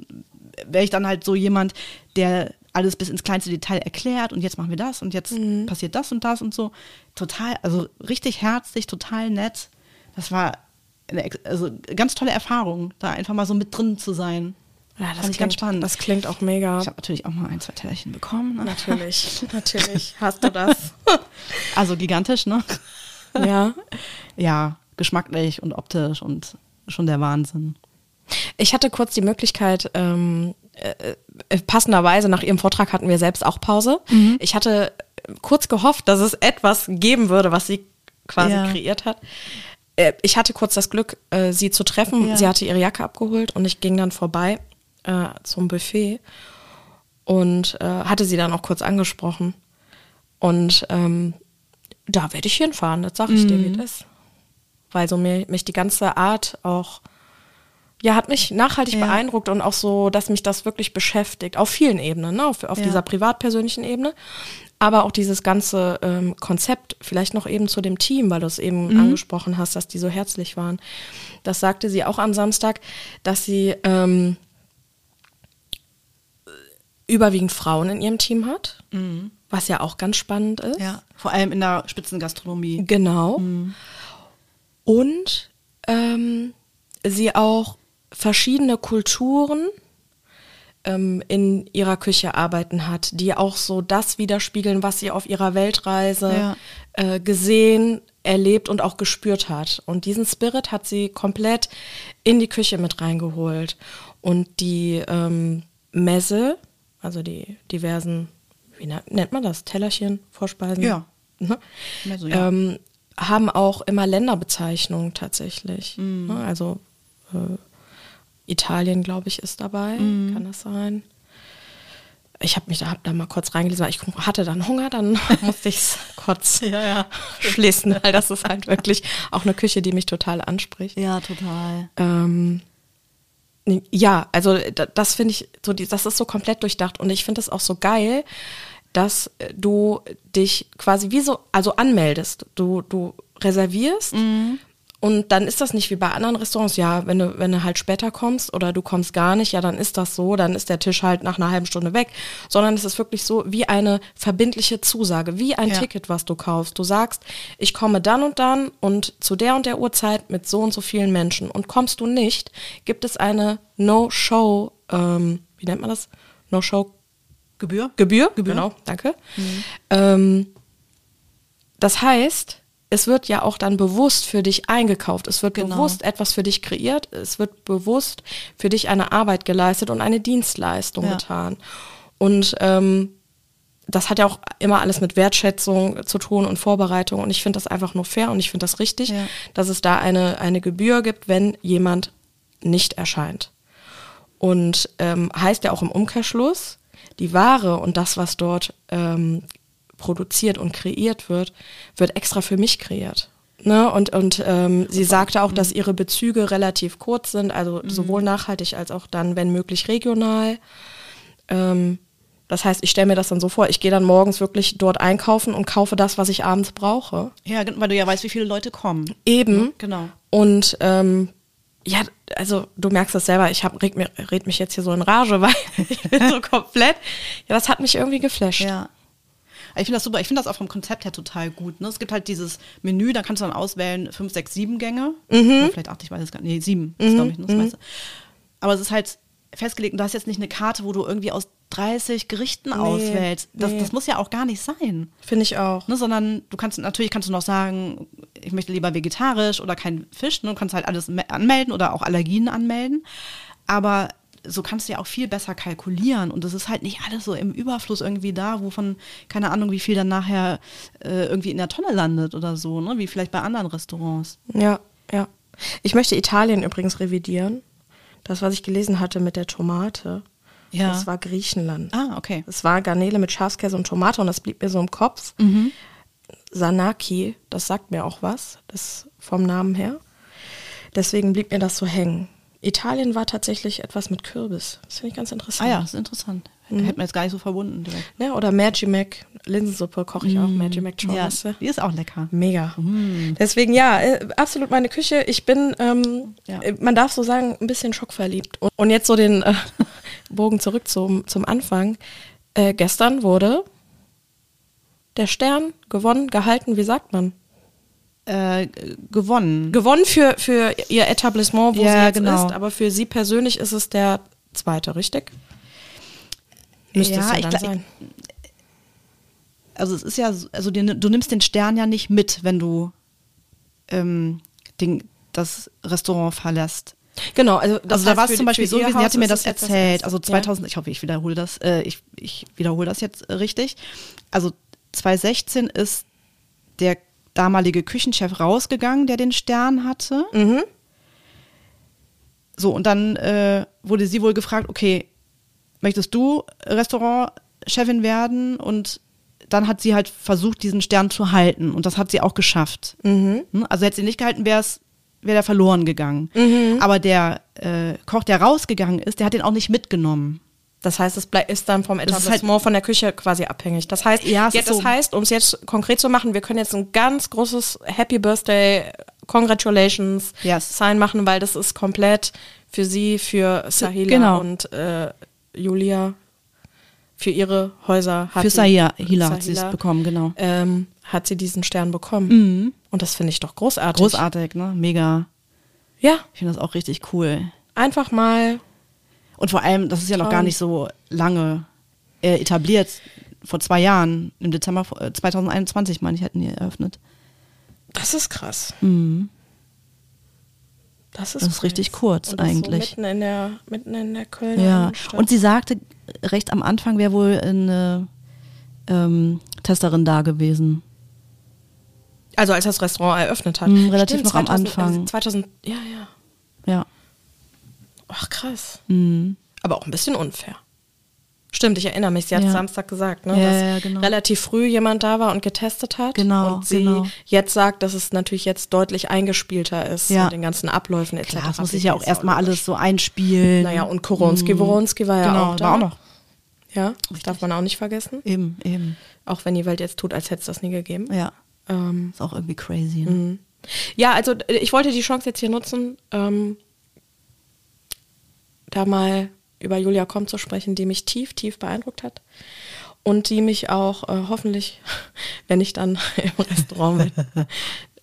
wäre ich dann halt so jemand, der alles bis ins kleinste Detail erklärt und jetzt machen wir das und jetzt passiert das und das und so. Total, also richtig herzlich, total nett. Das war eine also ganz tolle Erfahrung, da einfach mal so mit drin zu sein. Ja, das Fand klingt, ganz spannend. Das klingt auch mega. Ich habe natürlich auch mal ein, zwei Tellerchen bekommen. Ne? Natürlich, natürlich hast du das. Also gigantisch, ne? ja. Ja, geschmacklich und optisch und schon der Wahnsinn. Ich hatte kurz die Möglichkeit, ähm, äh, äh, passenderweise nach ihrem Vortrag hatten wir selbst auch Pause. Ich hatte kurz gehofft, dass es etwas geben würde, was sie quasi Ja. kreiert hat. Äh, ich hatte kurz das Glück, äh, sie zu treffen. Ja. Sie hatte ihre Jacke abgeholt und ich ging dann vorbei äh, zum Buffet und äh, hatte sie dann auch kurz angesprochen. Und ähm, da werde ich hinfahren, das sage ich dir, wie das ist. Weil so mir, mich die ganze Art auch ja, hat mich nachhaltig Ja. beeindruckt und auch so, dass mich das wirklich beschäftigt. Auf vielen Ebenen, ne? auf, auf Ja. dieser privat-persönlichen Ebene. Aber auch dieses ganze ähm, Konzept, vielleicht noch eben zu dem Team, weil du es eben Mhm. angesprochen hast, dass die so herzlich waren. Das sagte sie auch am Samstag, dass sie ähm, überwiegend Frauen in ihrem Team hat, was ja auch ganz spannend ist. Mhm. Ja, vor allem in der Spitzengastronomie. Genau. Und ähm, sie auch verschiedene Kulturen ähm, in ihrer Küche arbeiten hat, die auch so das widerspiegeln, was sie auf ihrer Weltreise Ja. äh, gesehen, erlebt und auch gespürt hat. Und diesen Spirit hat sie komplett in die Küche mit reingeholt. Und die ähm, Messe, also die diversen, wie nennt man das, Tellerchen, Vorspeisen? Ja. Ne? Messe, ja. ähm, haben auch immer Länderbezeichnungen tatsächlich. Mhm. Ne? Also äh, Italien, glaube ich, ist dabei. Mhm. Kann das sein? Ich habe mich da, hab da mal kurz reingelesen, weil ich hatte dann Hunger, dann musste ich es kurz Ja, ja. schließen, weil das ist halt wirklich auch eine Küche, die mich total anspricht. Ja, total. Ähm, ja, also da- das finde ich so, das ist so komplett durchdacht und ich finde es auch so geil, dass äh, du dich quasi wie so, also anmeldest. Du, du reservierst Und dann ist das nicht wie bei anderen Restaurants, ja, wenn du, wenn du halt später kommst oder du kommst gar nicht, ja, dann ist das so, dann ist der Tisch halt nach einer halben Stunde weg, sondern es ist wirklich so wie eine verbindliche Zusage, wie ein Ja. Ticket, was du kaufst. Du sagst, ich komme dann und dann und zu der und der Uhrzeit mit so und so vielen Menschen. Und kommst du nicht, gibt es eine No-Show, ähm, wie nennt man das? No-Show Gebühr? Gebühr, Gebühr. genau, danke. Ähm, das heißt, es wird ja auch dann bewusst für dich eingekauft. Es wird Genau. bewusst etwas für dich kreiert. Es wird bewusst für dich eine Arbeit geleistet und eine Dienstleistung Ja. getan. Und ähm, das hat ja auch immer alles mit Wertschätzung zu tun und Vorbereitung. Und ich finde das einfach nur fair und ich finde das richtig, Ja. dass es da eine, eine Gebühr gibt, wenn jemand nicht erscheint. Und ähm, heißt ja auch im Umkehrschluss, die Ware und das, was dort ähm, produziert und kreiert wird, wird extra für mich kreiert. Ne? Und, und ähm, sie sagte auch, dass ihre Bezüge relativ kurz sind, also sowohl nachhaltig als auch dann, wenn möglich, regional. Ähm, das heißt, ich stelle mir das dann so vor, ich gehe dann morgens wirklich dort einkaufen und kaufe das, was ich abends brauche. Ja, weil du ja weißt, wie viele Leute kommen. Eben. Genau. Und ähm, ja, also du merkst das selber, ich hab, red, mir, red mich jetzt hier so in Rage, weil ich bin so komplett. Ja, das hat mich irgendwie geflasht. Ja. Ich finde das super. Ich finde das auch vom Konzept her total gut. Ne? Es gibt halt dieses Menü, da kannst du dann auswählen, fünf, sechs, sieben Gänge. Oder vielleicht acht, ich weiß es gar nicht. Nee, sieben, ist, glaube ich, ne, das meiste. Aber es ist halt festgelegt und du hast jetzt nicht eine Karte, wo du irgendwie aus 30 Gerichten auswählst. Das, nee. das muss ja auch gar nicht sein. Finde ich auch. Ne, sondern du kannst natürlich kannst du noch sagen, ich möchte lieber vegetarisch oder kein Fisch. Ne? Du kannst halt alles me- anmelden oder auch Allergien anmelden. Aber so kannst du ja auch viel besser kalkulieren und es ist halt nicht alles so im Überfluss irgendwie da, wovon keine Ahnung, wie viel dann nachher äh, irgendwie in der Tonne landet oder so, ne? wie vielleicht bei anderen Restaurants. Ja, ja. Ich möchte Italien übrigens revidieren. Das, was ich gelesen hatte mit der Tomate, Ja. das war Griechenland. Ah, okay. Es war Garnele mit Schafskäse und Tomate und das blieb mir so im Kopf. Sanaki, das sagt mir auch was, das vom Namen her. Deswegen blieb mir das so hängen. Italien war tatsächlich etwas mit Kürbis. Das finde ich ganz interessant. Ah ja, ist interessant. Hätte man jetzt gar nicht so verbunden direkt. Ja, oder Magimac, Linsensuppe koche ich auch, Magimac Ja, Chorbasse. die ist auch lecker. Mega. Deswegen ja, äh, absolut meine Küche. Ich bin, ähm, Ja. äh, man darf so sagen, ein bisschen schockverliebt. Und, und jetzt so den äh, Bogen zurück zum, zum Anfang. Äh, gestern wurde der Stern gewonnen, gehalten, wie sagt man? Äh, gewonnen. Gewonnen für, für ihr Etablissement, wo Ja, sie jetzt genau. ist, aber für sie persönlich ist es der zweite, richtig? Müsste Ja, es ja ich dann gla- sein. also es ist ja, so- also die, du nimmst den Stern ja nicht mit, wenn du ähm, den, das Restaurant verlässt. Genau, also, das also da war es zum Beispiel so gewesen, sie hatte mir das erzählt, also 2000, ich hoffe, ich wiederhole das, äh, ich, ich wiederhole das jetzt richtig. Also 2016 ist der damalige Küchenchef rausgegangen, der den Stern hatte. Mhm. So, und dann äh, wurde sie wohl gefragt, okay, möchtest du Restaurantchefin werden? Und dann hat sie halt versucht, diesen Stern zu halten. Und das hat sie auch geschafft. Mhm. Hm? Also hätte sie nicht gehalten, wäre es wäre der verloren gegangen. Mhm. Aber der äh, Koch, der rausgegangen ist, der hat den auch nicht mitgenommen. Das heißt, es ist dann vom halt- Etablissement, von der Küche quasi abhängig. Das heißt, Ja, jetzt, das so- heißt, um es jetzt konkret zu machen, wir können jetzt ein ganz großes Happy Birthday, Congratulations Yes. Sign machen, weil das ist komplett für sie, für Sahila genau. und äh, Julia, für ihre Häuser. Hat Für sie- Sahila Hila hat sie es bekommen, genau. Ähm, hat sie diesen Stern bekommen. Und das finde ich doch großartig. Großartig, ne? Mega. Ja, Ich finde das auch richtig cool. einfach mal. Und vor allem, das ist ja noch gar nicht so lange äh, etabliert. Vor zwei Jahren, im Dezember äh, 2021, meine ich, hätten die eröffnet. Das ist krass. Das ist, Das ist richtig kurz Und eigentlich. So mitten in der, mitten in der Kölner Ja. Innenstadt. Und sie sagte, recht am Anfang wäre wohl eine ähm, Testerin da gewesen. also als das Restaurant eröffnet hat. Mm, relativ noch am 2000, Anfang. äh, 2000, ja, ja. Ja. Ach, krass. Mhm. Aber auch ein bisschen unfair. Stimmt, ich erinnere mich, sie hat Ja. Samstag gesagt, ne, Ja, dass ja, genau. relativ früh jemand da war und getestet hat. Genau, Und sie genau. jetzt sagt, dass es natürlich jetzt deutlich eingespielter ist Ja. mit den ganzen Abläufen etc. Klar, das muss sich ja auch erstmal alles so einspielen. Naja, und Koronski, Woronski war ja genau, auch da. war auch noch. Ja, das darf man auch nicht vergessen. Eben, eben. Auch wenn die Welt jetzt tut, als hätte es das nie gegeben. Ja. Ähm, Ist auch irgendwie crazy. Ne? Ja, also äh, ich wollte die Chance jetzt hier nutzen, ähm, da mal über Julia Komm zu sprechen, die mich tief, tief beeindruckt hat. Und die mich auch äh, hoffentlich, wenn ich dann im Restaurant bin,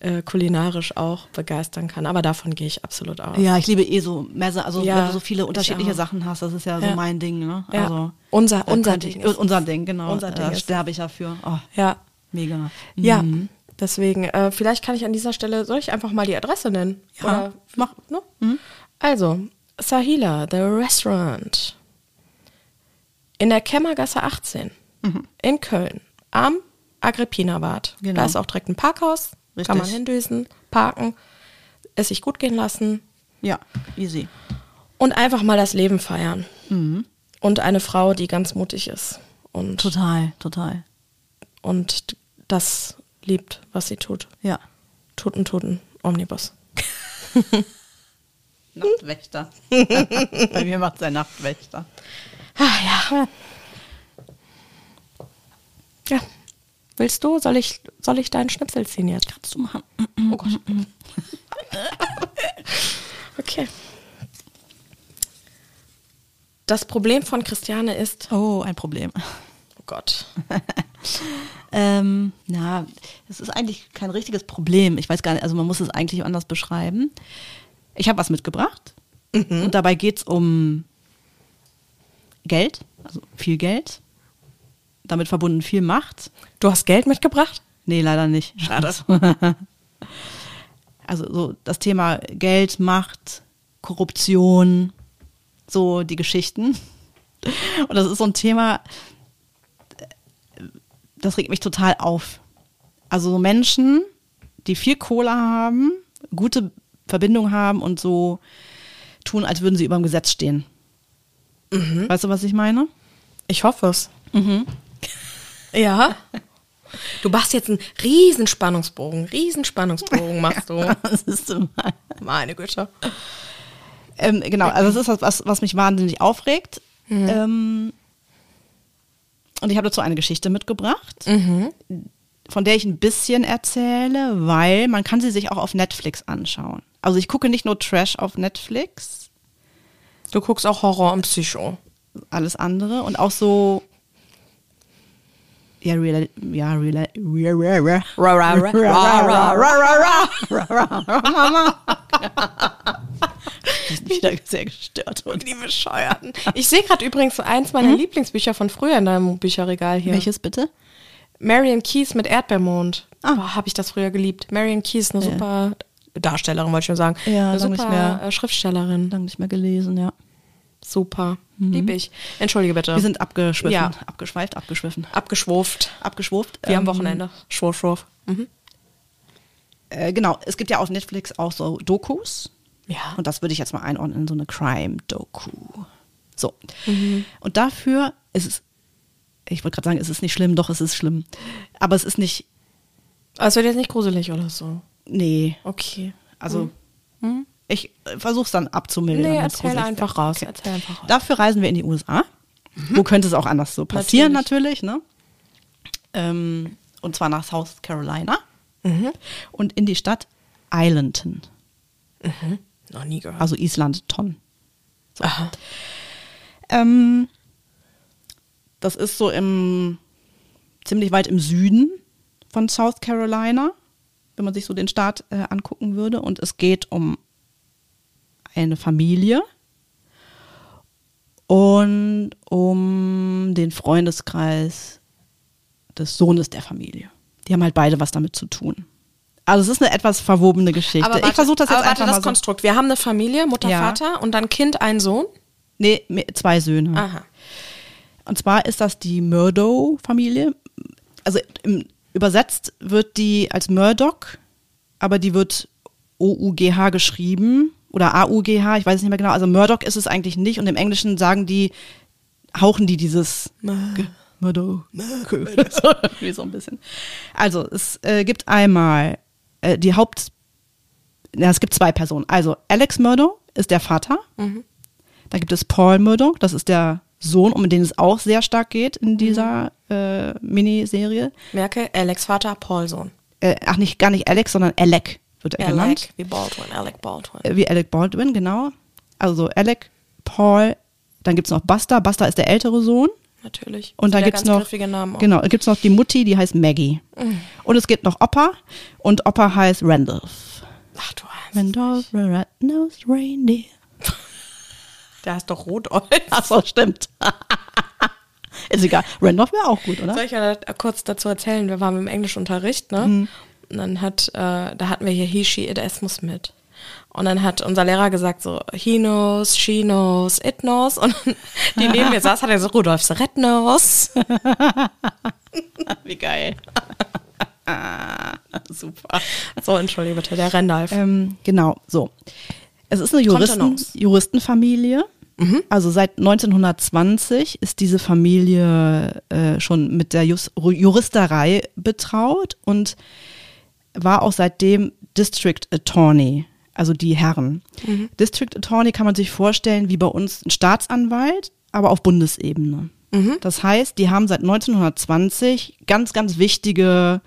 äh, kulinarisch auch begeistern kann. Aber davon gehe ich absolut aus. Ja, ich liebe eh so Messe, also Ja, wenn du so viele ich unterschiedliche. Sachen hast, das ist ja, so Ja. mein Ding, ne? Ja. Also Unser- unser Ding Ich, unser Ding, genau. Unser Ding da ist- sterbe ich dafür. Oh, Ja, mega. ja. Mhm. Deswegen, äh, vielleicht kann ich an dieser Stelle, soll ich einfach mal die Adresse nennen? Ja, Oder, mach. Ne? Also, Sahila, the Restaurant. In der Kämmergasse 18 in Köln am Agrippinabad. Genau. Da ist auch direkt ein Parkhaus. Richtig. Kann man hindüsen, parken, es sich gut gehen lassen Ja, easy. und einfach mal das Leben feiern. Mhm. Und eine Frau, die ganz mutig ist und, Total, total. und das liebt, was sie tut. Ja. Tuten, tuten, Omnibus. Nachtwächter. Bei mir macht es ein Nachtwächter. Ah ja. Ja. Willst du? Soll ich, soll ich deinen Schnipsel ziehen jetzt? Kannst du machen? Oh Gott. okay. Das Problem von Christiane ist, Oh, ein Problem. oh Gott, Ähm, na, es ist eigentlich kein richtiges Problem. Ich weiß gar nicht, also man muss es eigentlich anders beschreiben. Ich habe was mitgebracht und dabei geht es um Geld, also viel Geld, damit verbunden viel Macht. du hast Geld mitgebracht? Nee, leider nicht. Schade. Also so das Thema Geld, Macht, Korruption, so die Geschichten. Und das ist so ein Thema, das regt mich total auf. Also so Menschen, die viel Kohle haben, gute Verbindung haben und so tun, als würden sie über dem Gesetz stehen. Weißt du, was ich meine? Ich hoffe es. Ja. Du machst jetzt einen riesen Spannungsbogen, riesen Spannungsbogen machst du. Das ist. Meine Güte. Ähm, genau, also das ist was, was, mich wahnsinnig aufregt. Ähm, und ich habe dazu eine Geschichte mitgebracht, von der ich ein bisschen erzähle, weil man kann sie sich auch auf Netflix anschauen. Also ich gucke nicht nur Trash auf Netflix, Du guckst auch Horror und Psycho. alles andere und auch so ja, real, ja, real, real, wieder sehr gestört. Und Die Bescheuerten. Ich sehe gerade übrigens eins meiner Lieblingsbücher von früher in deinem Bücherregal hier. Welches bitte? Marion Keys mit Erdbeermond. Ah. Habe ich das früher geliebt. Marion Keys, eine super Darstellerin, wollte ich schon sagen. Ja, eine super nicht mehr. äh, Schriftstellerin. Lange nicht mehr gelesen, ja. Super. Lieb ich. Entschuldige bitte. Wir sind abgeschwiffen. Ja. Abgeschweift, abgeschwiffen. Abgeschwurft. Wie am Ähm, Wochenende. Schwurf, schwurf. Mhm. Äh, genau, es gibt ja auf Netflix auch so Dokus. Ja. Und das würde ich jetzt mal einordnen in so eine Crime-Doku. So. Mhm. Und dafür ist es, ich wollte gerade sagen, es ist nicht schlimm, doch, es ist schlimm. Aber es ist nicht, Aber es wird jetzt nicht gruselig oder so. Nee, Okay. also ich versuche es dann abzumildern. Mhm. Nee, erzähl einfach raus. Erzähl einfach raus. Dafür reisen wir in die USA. Wo könnte es auch anders so passieren, natürlich, ne? Ähm, und zwar nach South Carolina. Und in die Stadt Islandton, Noch nie gehört. also Island Ton. Aha. Ähm, das ist so im ziemlich weit im Süden von South Carolina, wenn man sich so den Staat äh, angucken würde. Und es geht um eine Familie und um den Freundeskreis des Sohnes der Familie. Die haben halt beide was damit zu tun. Also es ist eine etwas verwobene Geschichte. ich versuche das jetzt aber warte, einfach das mal so. Konstrukt. Wir haben eine Familie, Mutter, Ja. Vater und dann Kind, ein Sohn. Nee, zwei Söhne. Aha. Und zwar ist das die Murdo-Familie. Also im, übersetzt wird die als Murdoch, aber die wird O-U-G-H geschrieben oder A-U-G-H, ich weiß es nicht mehr genau. Also Murdoch ist es eigentlich nicht und im Englischen sagen die, hauchen die dieses Murdoch. so, so ein bisschen. Also es äh, gibt einmal äh, die Haupt, ja, es gibt zwei Personen. Also Alex Murdoch ist der Vater. Da gibt es Paul Murdoch, das ist der Sohn, um den es auch sehr stark geht in dieser äh, Miniserie. Merke, Alex Vater, Paul Sohn. Äh, ach, nicht, gar nicht Alex, sondern Alec wird er genannt. Alec, wie Baldwin, Alec Baldwin. Äh, Wie Alec Baldwin, genau. Also Alec, Paul, dann gibt's noch Buster. Buster ist der ältere Sohn. Natürlich. Und dann gibt's ganz noch, genau, gibt's noch die Mutti, die heißt Maggie. Und es gibt noch Opa und Opa heißt Randolph. Ach du. Randolph, red-nosed reindeer. Der ist doch Rotolf. Ach so, stimmt. ist egal. Randolph wäre auch gut, oder? Soll ich ja da- kurz dazu erzählen? Wir waren im Englischunterricht, ne? Mhm. Und dann hat, äh, da hatten wir hier he, she, it, es muss mit. Und dann hat unser Lehrer gesagt so, he knows, she knows, it knows. Und die neben mir saß, hat er so, Rudolf, knows. Wie geil. Super. So, entschuldige bitte, der Randolph. Ähm, genau, so. Es ist eine Juristen, Kontenance. Juristenfamilie. Also seit 1920 ist diese Familie äh, schon mit der Jus Juristerei betraut und war auch seitdem District Attorney, also die Herren. District Attorney kann man sich vorstellen wie bei uns ein Staatsanwalt, aber auf Bundesebene. Das heißt, die haben seit 1920 ganz, ganz wichtige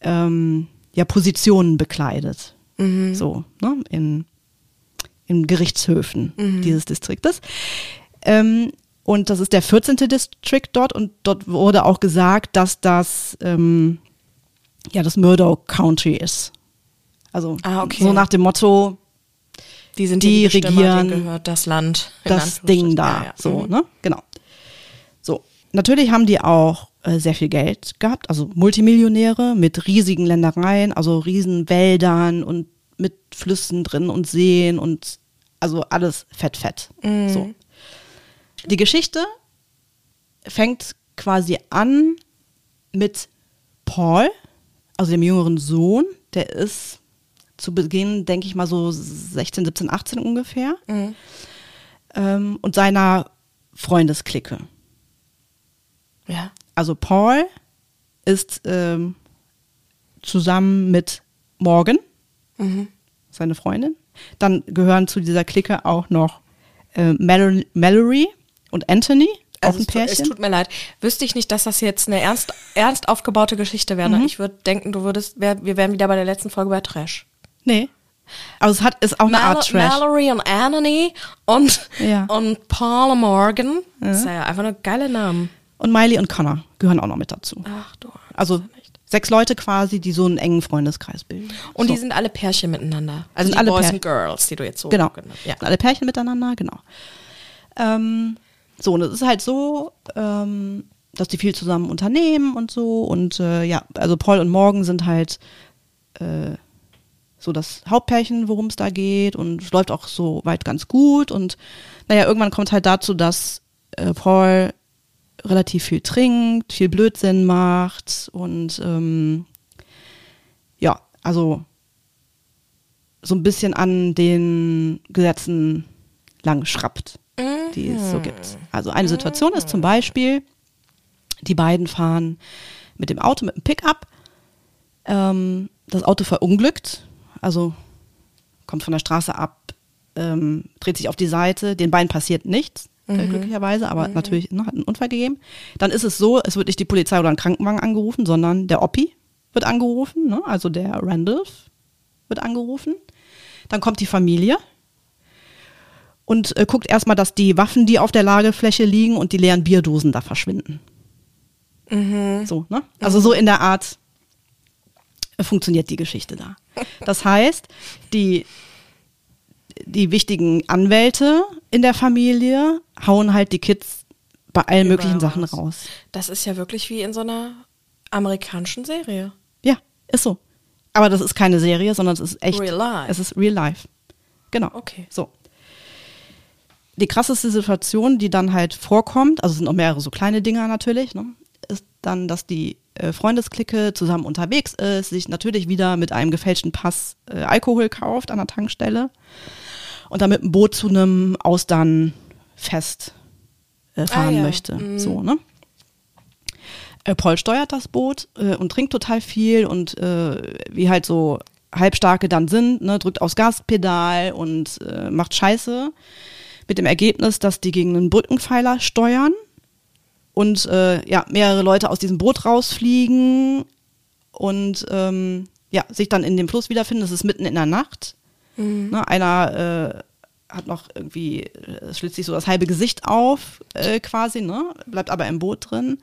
ähm, ja, Positionen bekleidet. So, ne, in, in Gerichtshöfen dieses Distriktes. Ähm, und das ist der 14. District dort und dort wurde auch gesagt, dass das ähm, ja das Murdoch County ist. Also Ah, okay. so nach dem Motto, die sind die die regieren denen gehört das Land. das. Ding da. Ja, ja. So, Mhm. ne? Genau. So. Natürlich haben die auch äh, sehr viel Geld gehabt, also Multimillionäre mit riesigen Ländereien, also riesen Wäldern und mit Flüssen drin und Seen und also alles fett, fett. So. Die Geschichte fängt quasi an mit Paul, also dem jüngeren Sohn, der ist zu Beginn, denke ich mal, so 16, 17, 18 ungefähr. Ähm, und seiner Freundesklicke. Ja. Also Paul ist ähm, zusammen mit Morgan, seine Freundin. Dann gehören zu dieser Clique auch noch äh, Mal Mallory und Anthony, Also es, tu- es Pärchen. tut mir leid. Wüsste ich nicht, dass das jetzt eine ernst, ernst aufgebaute Geschichte wäre. ne? Mhm. Ich würde denken, du würdest, wär, wir wären wieder bei der letzten Folge bei Trash. Nee. Aber es hat, ist auch eine Mal Art Trash. Mallory und Anthony und, Ja. und Paula Morgan. Das ist ja einfach eine geile Namen. Und Miley und Connor gehören auch noch mit dazu. Ach du. Also sechs Leute quasi, die so einen engen Freundeskreis bilden. Und so. die sind alle Pärchen miteinander. Also die alle Boys Pär- and Girls, die du jetzt so Genau. genannt ja. Alle Pärchen miteinander, genau. Ähm, so, und es ist halt so, ähm, dass die viel zusammen unternehmen und so. Und äh, ja, also Paul und Morgan sind halt äh, so das Hauptpärchen, worum es da geht. Und es läuft auch so weit ganz gut. Und naja, irgendwann kommt halt dazu, dass äh, Paul relativ viel trinkt, viel Blödsinn macht und ähm, ja, also so ein bisschen an den Gesetzen lang schrappt, die es so gibt. Also eine Situation ist zum Beispiel, die beiden fahren mit dem Auto, mit dem Pickup, ähm, das Auto verunglückt, also kommt von der Straße ab, ähm, dreht sich auf die Seite, den beiden passiert nichts, äh, glücklicherweise, aber natürlich ne, hat einen Unfall gegeben. Dann ist es so, es wird nicht die Polizei oder ein Krankenwagen angerufen, sondern der Oppi wird angerufen, ne? also der Randolph wird angerufen. Dann kommt die Familie und äh, guckt erstmal, dass die Waffen, die auf der Lagerfläche liegen und die leeren Bierdosen da verschwinden. So, ne? Also so in der Art äh, funktioniert die Geschichte da. Das heißt, die, die wichtigen Anwälte in der Familie hauen halt die Kids bei allen möglichen Überall Sachen raus. raus. Das ist ja wirklich wie in so einer amerikanischen Serie. Ja, ist so. Aber das ist keine Serie, sondern es ist echt. Real life. Es ist real life. Genau. Okay. So. Die krasseste Situation, die dann halt vorkommt, also es sind noch mehrere so kleine Dinger natürlich, ne, ist dann, dass die äh, Freundesklicke zusammen unterwegs ist, sich natürlich wieder mit einem gefälschten Pass äh, Alkohol kauft an der Tankstelle und dann mit dem Boot zu einem Austernfest äh, fahren Ah, ja. möchte. So, ne? Äh, Paul steuert das Boot äh, und trinkt total viel und äh, wie halt so Halbstarke dann sind, ne, drückt aufs Gaspedal und äh, macht Scheiße. Mit dem Ergebnis, dass die gegen einen Brückenpfeiler steuern und äh, ja, mehrere Leute aus diesem Boot rausfliegen und ähm, ja, sich dann in dem Fluss wiederfinden. Das ist mitten in der Nacht. Ne, einer äh, hat noch irgendwie, äh, schlitzt sich so das halbe Gesicht auf, äh, quasi, ne? Bleibt aber im Boot drin.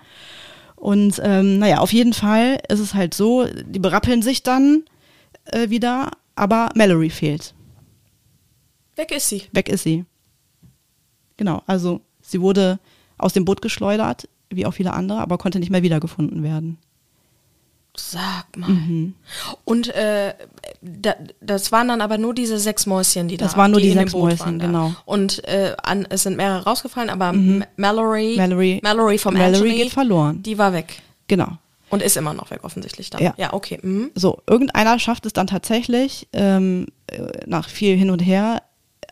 Und ähm, naja, auf jeden Fall ist es halt so, die berappeln sich dann äh, wieder, aber Mallory fehlt. Weg ist sie. Weg ist sie. Genau, also sie wurde aus dem Boot geschleudert, wie auch viele andere, aber konnte nicht mehr wiedergefunden werden. Sag mal. Und äh, da, das waren dann aber nur diese sechs Mäuschen, die da Das waren nur die dem sechs Mäuschen, genau. Und äh, an, es sind mehrere rausgefallen, aber M- Mallory, Mallory- Mallory vom Mallory Anthony, geht verloren. Die war weg. Genau. Und ist immer noch weg, offensichtlich dann. Ja. ja okay. Mhm. So, irgendeiner schafft es dann tatsächlich, ähm, äh, nach viel hin und her,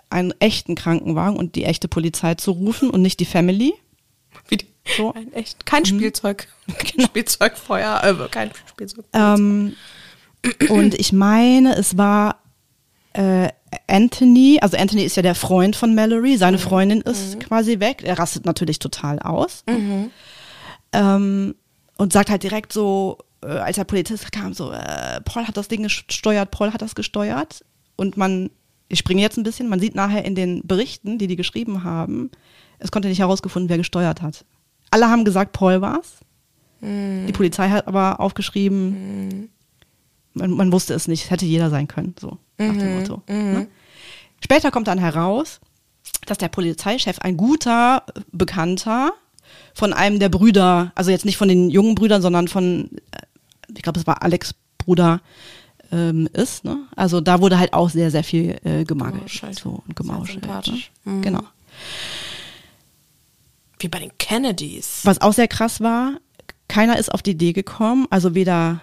einen echten Krankenwagen und die echte Polizei zu rufen und nicht die Family. So. ein echt, kein Spielzeug. Kein Spielzeugfeuer, äh, kein Spielzeug. Ähm, und ich meine, es war äh, Anthony, also Anthony ist ja der Freund von Mallory, seine Freundin ist quasi weg. Er rastet natürlich total aus. Ähm, und sagt halt direkt so, äh, als der Polizist kam, so, äh, Paul hat das Ding gesteuert, Paul hat das gesteuert. Und man, ich springe jetzt ein bisschen, man sieht nachher in den Berichten, die die geschrieben haben, es konnte nicht herausgefunden, wer gesteuert hat. Alle haben gesagt, Paul war's. Die Polizei hat aber aufgeschrieben, man, man wusste es nicht, es hätte jeder sein können, so nach dem Motto. Ne? Später kommt dann heraus, dass der Polizeichef ein guter Bekannter von einem der Brüder, also jetzt nicht von den jungen Brüdern, sondern von, äh, ich glaube, es war Alex Bruder, ähm, ist. Ne? Also da wurde halt auch sehr, sehr viel äh, gemangelt Gemauschelt. so, und gemauschelt. Ne? sympathisch. Mhm. Genau. Wie bei den Kennedys. Was auch sehr krass war, keiner ist auf die Idee gekommen, also weder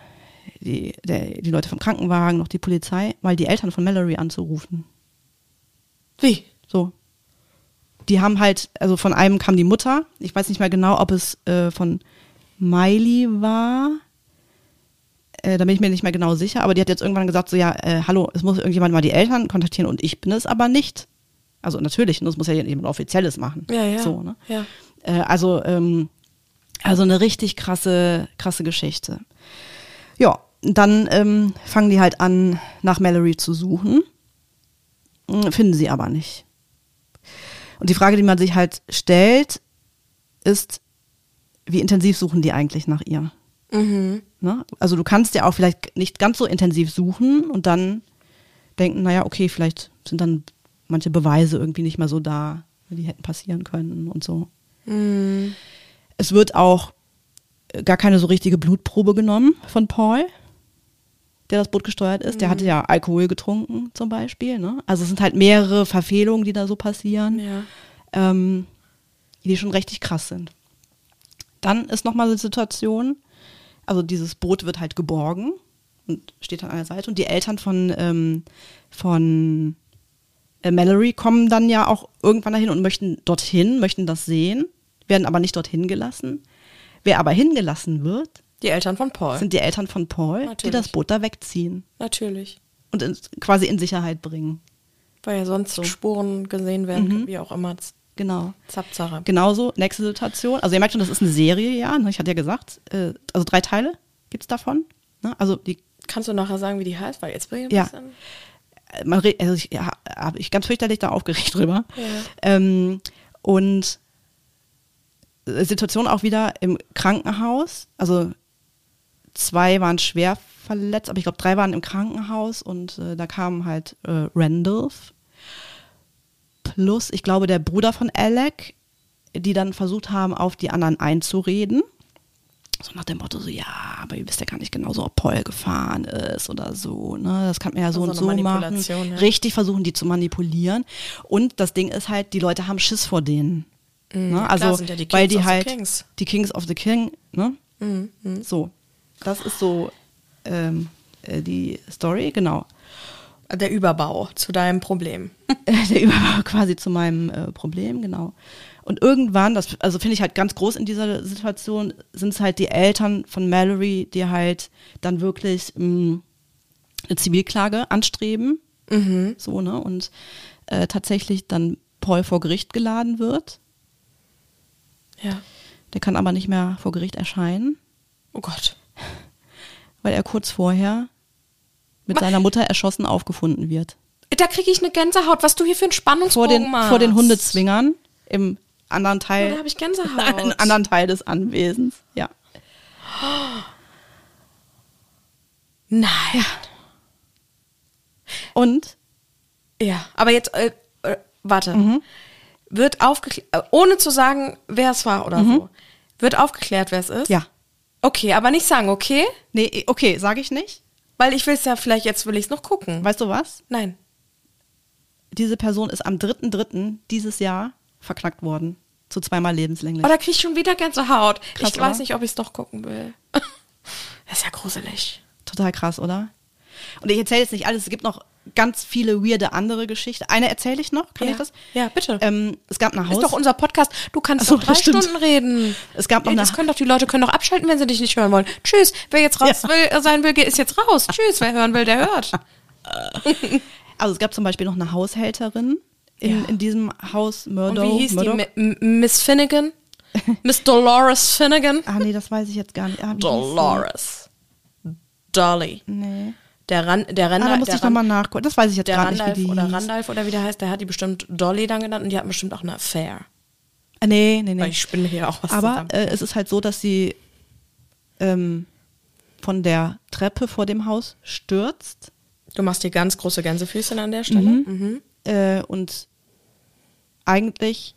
die, der, die Leute vom Krankenwagen noch die Polizei, mal die Eltern von Mallory anzurufen. Wie? So. Die haben halt, also von einem kam die Mutter, ich weiß nicht mehr genau, ob es äh, von Miley war. Äh, da bin ich mir nicht mehr genau sicher, aber die hat jetzt irgendwann gesagt, so ja, äh, hallo, es muss irgendjemand mal die Eltern kontaktieren und ich bin es aber nicht. Also natürlich, das muss ja jemand Offizielles machen. Ja, ja. So, ne? ja. Äh, also, ähm, also eine richtig krasse, krasse Geschichte. Ja, dann ähm, fangen die halt an, nach Mallory zu suchen. Hm, Finden sie aber nicht. Und die Frage, die man sich halt stellt, ist, wie intensiv suchen die eigentlich nach ihr? Mhm. Ne? Also du kannst ja auch vielleicht nicht ganz so intensiv suchen und dann denken, naja, okay, vielleicht sind dann manche Beweise irgendwie nicht mehr so da, die hätten passieren können und so. Mhm. Es wird auch äh, gar keine so richtige Blutprobe genommen von Paul, der das Boot gesteuert ist. Der hatte ja Alkohol getrunken zum Beispiel. Ne? Also es sind halt mehrere Verfehlungen, die da so passieren, Ja. ähm, die schon richtig krass sind. Dann ist nochmal eine Situation, also dieses Boot wird halt geborgen und steht an einer Seite und die Eltern von, ähm, von äh, Mallory kommen dann ja auch irgendwann dahin und möchten dorthin, möchten das sehen, werden aber nicht dorthin gelassen. Wer aber hingelassen wird, Die Eltern von Paul. sind die Eltern von Paul, die Natürlich. das Boot da wegziehen Natürlich. und in, quasi in Sicherheit bringen. Weil ja sonst Spuren gesehen werden, wie auch immer. Genau. Zapzarre. Genauso, nächste Situation. Also ihr merkt schon, das ist eine Serie, ja. ne? Ich hatte ja gesagt, äh, also drei Teile gibt's davon. Ne? Also die Kannst du nachher sagen, wie die heißt? Weil jetzt bin ich ein Ja. bisschen. man also ich ja, habe ich ganz fürchterlich da aufgeregt drüber. Ja. Ähm, und Situation auch wieder im Krankenhaus. Also zwei waren schwer verletzt, aber ich glaube drei waren im Krankenhaus und äh, da kam halt äh, Randolph plus, ich glaube, der Bruder von Alec, die dann versucht haben, auf die anderen einzureden. So nach dem Motto, so, ja, aber ihr wisst ja gar nicht genau so, ob Paul gefahren ist oder so. Ne? Das kann man ja so Also und so machen. Ja. Richtig versuchen, die zu manipulieren. Und das Ding ist halt, die Leute haben Schiss vor denen. Ne? klar, Also, sind ja die weil Kings die of the halt Kings. die Kings of the King, ne? Mhm. Mhm. So. Das ist so ähm, äh, die Story, genau. Der Überbau zu deinem Problem. der Überbau quasi zu meinem äh, Problem, genau. Und irgendwann, das also finde ich halt ganz groß in dieser Situation, sind es halt die Eltern von Mallory, die halt dann wirklich mh, eine Zivilklage anstreben, Mhm. so, ne? Und äh, tatsächlich dann Paul vor Gericht geladen wird. Ja. Der kann aber nicht mehr vor Gericht erscheinen, Oh Gott. weil er kurz vorher mit seiner Mutter erschossen aufgefunden wird. Da kriege ich eine Gänsehaut, was du hier für einen Vor Spannungsbogen den, machst. vor den Hundezwingern im anderen Da Teil, habe ich Gänsehaut. im anderen Teil des Anwesens. Ja. Nein. Und Ja, aber jetzt, äh, äh, warte. Mhm. Wird aufgeklärt, äh, ohne zu sagen, wer es war oder so. Wird aufgeklärt, wer es ist? Mhm. ja. Okay, aber nicht sagen, okay? Nee, okay, sage ich nicht. Weil ich will es ja vielleicht, jetzt will ich es noch gucken. Weißt du was? Nein. Diese Person ist am 3.3. dieses Jahr verknackt worden. Zu zweimal lebenslänglich. Oh, da krieg ich schon wieder Gänsehaut. Krass, ich weiß oder? nicht, ob ich es doch gucken will. Das ist ja gruselig. Total krass, oder? Und ich erzähle jetzt nicht alles. Es gibt noch ganz viele weirde andere Geschichten. Eine erzähle ich noch. Kann ja. ich das? Ja, bitte. Ähm, es gab ein Haus. ist doch unser Podcast. Du kannst Ach so, doch drei. Stunden reden. Es gab noch eine- das können doch die Leute können doch abschalten, wenn sie dich nicht hören wollen. Tschüss. Wer jetzt raus Ja. will, äh, sein will, geht- ist jetzt raus. Tschüss. Wer hören will, der hört. also es gab zum Beispiel noch eine Haushälterin in, Ja. in diesem Haus Murdoch. Und wie hieß Murdoch. die? M- Miss Finnegan? Miss Dolores Finnegan? Ah, nee, das weiß ich jetzt gar nicht. Ah? Dolores. Dolly. Nee. Der, Ran, der Ah, Randall, da muss ich nochmal nachgucken. Das weiß ich jetzt der gerade nicht, wie Randalf die oder hieß. Randalf oder wie der heißt, der hat die bestimmt Dolly dann genannt und die hatten bestimmt auch eine Affair. Ah, nee, nee, nee. Weil ich spinne hier auch was Aber äh, es ist halt so, dass sie ähm, von der Treppe vor dem Haus stürzt Du machst die ganz große Gänsefüßchen an der Stelle. Mhm. äh, und eigentlich,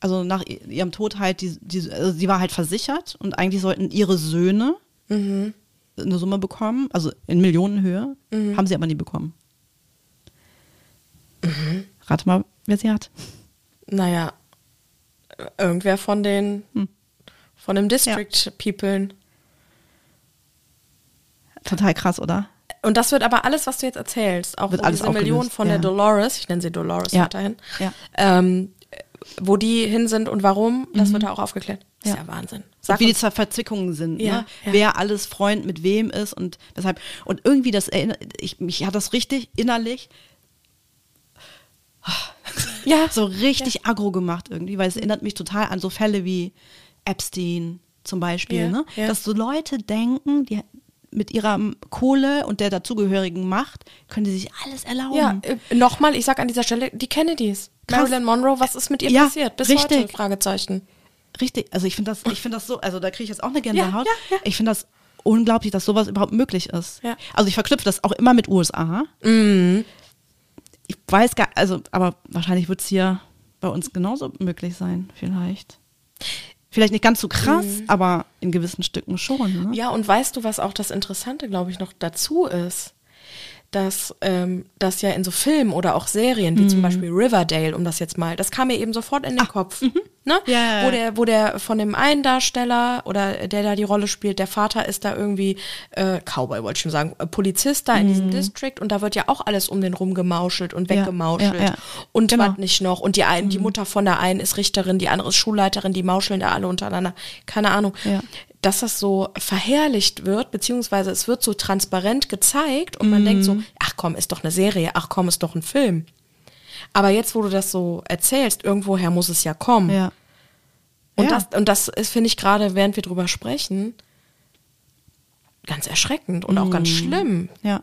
also nach ihrem Tod halt, die, die, also sie war halt versichert und eigentlich sollten ihre Söhne Mhm. Eine Summe bekommen, also in Millionenhöhe, haben sie aber nie bekommen. Mhm. Rate mal, wer sie hat. Naja, irgendwer von den, Hm. von dem District Peoplen. Total krass, oder? Und das wird aber alles, was du jetzt erzählst, auch Wird diese Million aufgelöst, von ja. der Dolores, ich nenne sie Dolores Ja. weiterhin, Ja. ähm, wo die hin sind und warum, das wird da auch aufgeklärt. Das ist Mhm. Ja. ja Wahnsinn. Sag wie die uns, zwei Verzwickungen sind, Ja, ne? ja. wer alles Freund mit wem ist und weshalb. Und irgendwie das erinnert, ich, mich hat das richtig innerlich ja, so richtig aggro gemacht irgendwie, weil es erinnert mich total an so Fälle wie Epstein zum Beispiel, Ja, ne? ja. dass so Leute denken, die mit ihrer Kohle und der dazugehörigen Macht können die sich alles erlauben. ja äh, nochmal, ich sag an dieser Stelle, die Kennedys. Krass. Marilyn Monroe, was ist mit ihr Ja, passiert? Bis richtig. heute? Fragezeichen. Richtig, also ich finde das, ich finde das so, also da kriege ich jetzt auch eine Gänsehaut. ja, ja. Ich finde das unglaublich, dass sowas überhaupt möglich ist. Ja. Also ich verknüpfe das auch immer mit USA. Mhm. Ich weiß gar, also, aber wahrscheinlich wird es hier bei uns genauso möglich sein, vielleicht. Vielleicht nicht ganz so krass, aber in gewissen Stücken schon. Ne? Mhm. Ja, und weißt du, was auch das Interessante, glaube ich, noch dazu ist? Dass das dass ja in so Filmen oder auch Serien, wie Mhm. zum Beispiel Riverdale, um das jetzt mal, das kam mir eben sofort in den Kopf. Ne? Ah, mhm. Ja, ja. Wo, der, wo der von dem einen Darsteller oder der da die Rolle spielt, der Vater ist da irgendwie äh, Cowboy, wollte ich schon sagen, äh, Polizist da in diesem District und da wird ja auch alles um den rum gemauschelt und Mhm. Ja, weggemauschelt. ja, ja. Und Genau. was nicht noch. Und die einen, die Mutter von der einen ist Richterin, die andere ist Schulleiterin, die mauscheln da alle untereinander. Keine Ahnung Ja. Dass das so verherrlicht wird, beziehungsweise es wird so transparent gezeigt und man denkt so, Mhm. ach komm, ist doch eine Serie, ach komm, ist doch ein Film. Aber jetzt, wo du das so erzählst, irgendwoher muss es ja kommen. Ja. Und, Ja. das, und das ist, finde ich, gerade während wir drüber sprechen, ganz erschreckend und auch ganz Mhm. schlimm. Ja.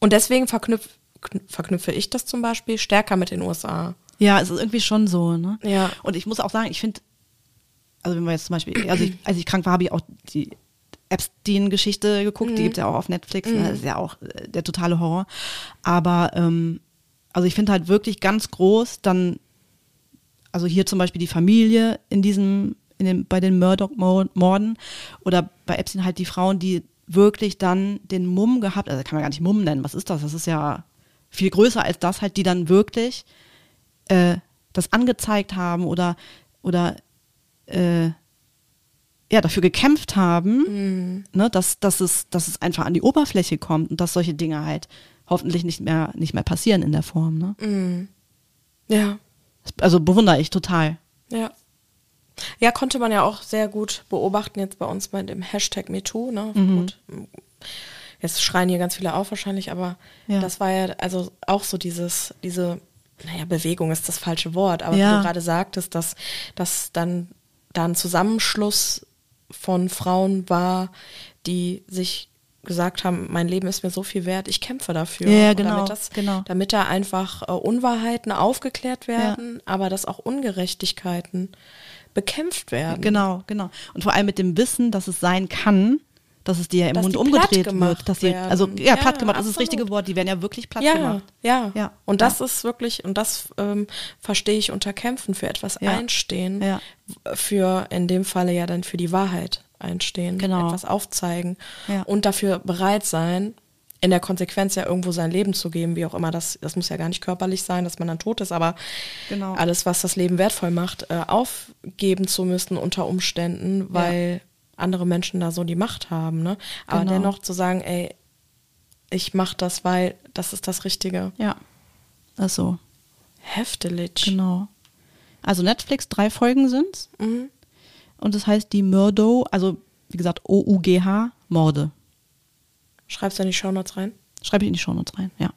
Und deswegen verknüpf, kn- verknüpfe ich das zum Beispiel stärker mit den USA. Ja, es ist irgendwie schon so, ne? Ja. Und ich muss auch sagen, ich finde, also wenn wir jetzt zum Beispiel, also ich, als ich krank war, habe ich auch die Epstein-Geschichte geguckt, die gibt es ja auch auf Netflix, ne? das ist ja auch äh, der totale Horror. Aber ähm, also ich finde halt wirklich ganz groß, dann, also hier zum Beispiel die Familie in diesem, in dem, bei den Murdoch-Morden oder bei Epstein halt die Frauen, die wirklich dann den Mumm gehabt, also kann man gar nicht Mumm nennen, was ist das? Das ist ja viel größer als das halt, die dann wirklich äh, das angezeigt haben oder, oder äh, ja, dafür gekämpft haben, ne, dass, dass, es, dass es einfach an die Oberfläche kommt und dass solche Dinge halt hoffentlich nicht mehr, nicht mehr passieren in der Form. Ne? Ja, Also bewundere ich total. ja. Ja, konnte man ja auch sehr gut beobachten jetzt bei uns bei dem Hashtag MeToo. Ne? Gut. Jetzt schreien hier ganz viele auf wahrscheinlich, aber Ja. das war ja also auch so dieses, diese, naja, Bewegung ist das falsche Wort, aber wie Ja. du gerade sagtest, dass, dass dann da ein Zusammenschluss von Frauen war, die sich gesagt haben, mein Leben ist mir so viel wert, ich kämpfe dafür. Ja, genau, Damit, das, genau. damit da einfach äh, Unwahrheiten aufgeklärt werden, aber dass auch Ungerechtigkeiten bekämpft werden. Genau, genau. Und vor allem mit dem Wissen, dass es sein kann, dass es dir im Dass Mund umgedreht wird. Dass werden. also ja, Ja, platt gemacht ist das richtige Wort. Die werden ja wirklich platt Ja, gemacht. ja, Ja. Und das ist wirklich, und das ähm, verstehe ich unter Kämpfen, für etwas Ja. einstehen, Ja. für in dem Falle ja dann für die Wahrheit einstehen, Genau. etwas aufzeigen Ja. und dafür bereit sein, in der Konsequenz ja irgendwo sein Leben zu geben, wie auch immer das, das muss ja gar nicht körperlich sein, dass man dann tot ist, aber Genau. alles, was das Leben wertvoll macht, äh, aufgeben zu müssen unter Umständen, weil andere Menschen da so die Macht haben, ne? Aber Genau. dennoch zu sagen, ey, ich mach das, weil das ist das Richtige. Ja. Also, Heftig. genau. Also Netflix, drei Folgen sind's. Mhm. Und das heißt die Murdo, also wie gesagt, O-U-G-H, Morde. Schreibst du in die Shownotes rein? Schreibe ich in die Shownotes rein, ja.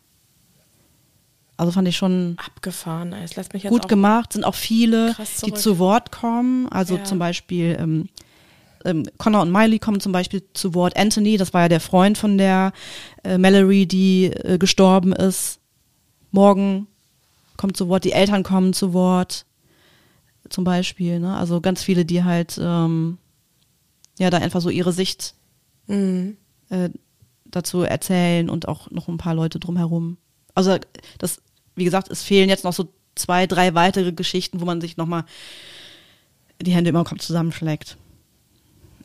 Also fand ich schon Abgefahren. Es lässt mich jetzt gut gemacht, sind auch viele, die zu Wort kommen. Also Ja. zum Beispiel ähm, ähm, Connor und Miley kommen zum Beispiel zu Wort. Anthony, das war ja der Freund von der äh, Mallory, die äh, gestorben ist. Morgen kommt zu Wort, die Eltern kommen zu Wort. Zum Beispiel, ne? Also ganz viele, die halt ähm, ja da einfach so ihre Sicht Mhm. äh, dazu erzählen und auch noch ein paar Leute drumherum. Also das, wie gesagt, es fehlen jetzt noch so zwei, drei weitere Geschichten, wo man sich nochmal die Hände immer im Kopf zusammenschlägt.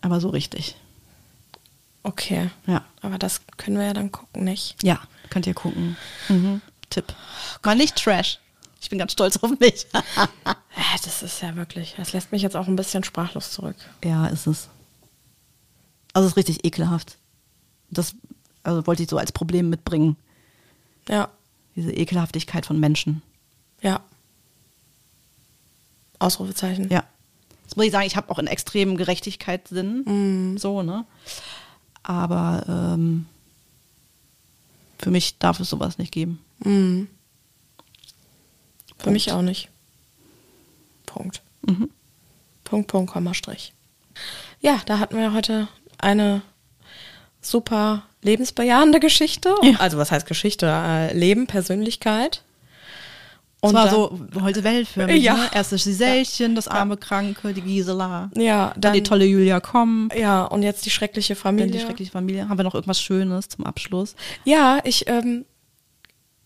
Aber so richtig. Okay. Ja. Aber das können wir ja dann gucken, nicht? Ja, könnt ihr gucken. Mhm. Tipp. Mal nicht Trash. Ich bin ganz stolz auf mich. Äh, Das ist ja wirklich, das lässt mich jetzt auch ein bisschen sprachlos zurück. ja, ist es. Also es ist richtig ekelhaft. Das also wollte ich so als Problem mitbringen. Ja, Diese Ekelhaftigkeit von Menschen. ja. Ausrufezeichen. Ja. Jetzt muss ich sagen, ich habe auch einen extremen Gerechtigkeitssinn. So, ne? Aber ähm, für mich darf es sowas nicht geben. Mhm. Für Punkt. mich auch nicht. Punkt. Mhm. Punkt, Punkt, Komma, Strich. Ja, da hatten wir heute eine super lebensbejahende Geschichte. Ja. Also was heißt Geschichte? Äh, Leben, Persönlichkeit. Und war dann- so heute weltförmig. Ja. Ne? Erst das Giselchen, das arme Kranke, die Gisela. Ja, Dann dann die tolle Julia Komm. Ja, und jetzt die schreckliche Dann Familie. die schreckliche Familie. Haben wir noch irgendwas Schönes zum Abschluss? Ja, ich, ähm,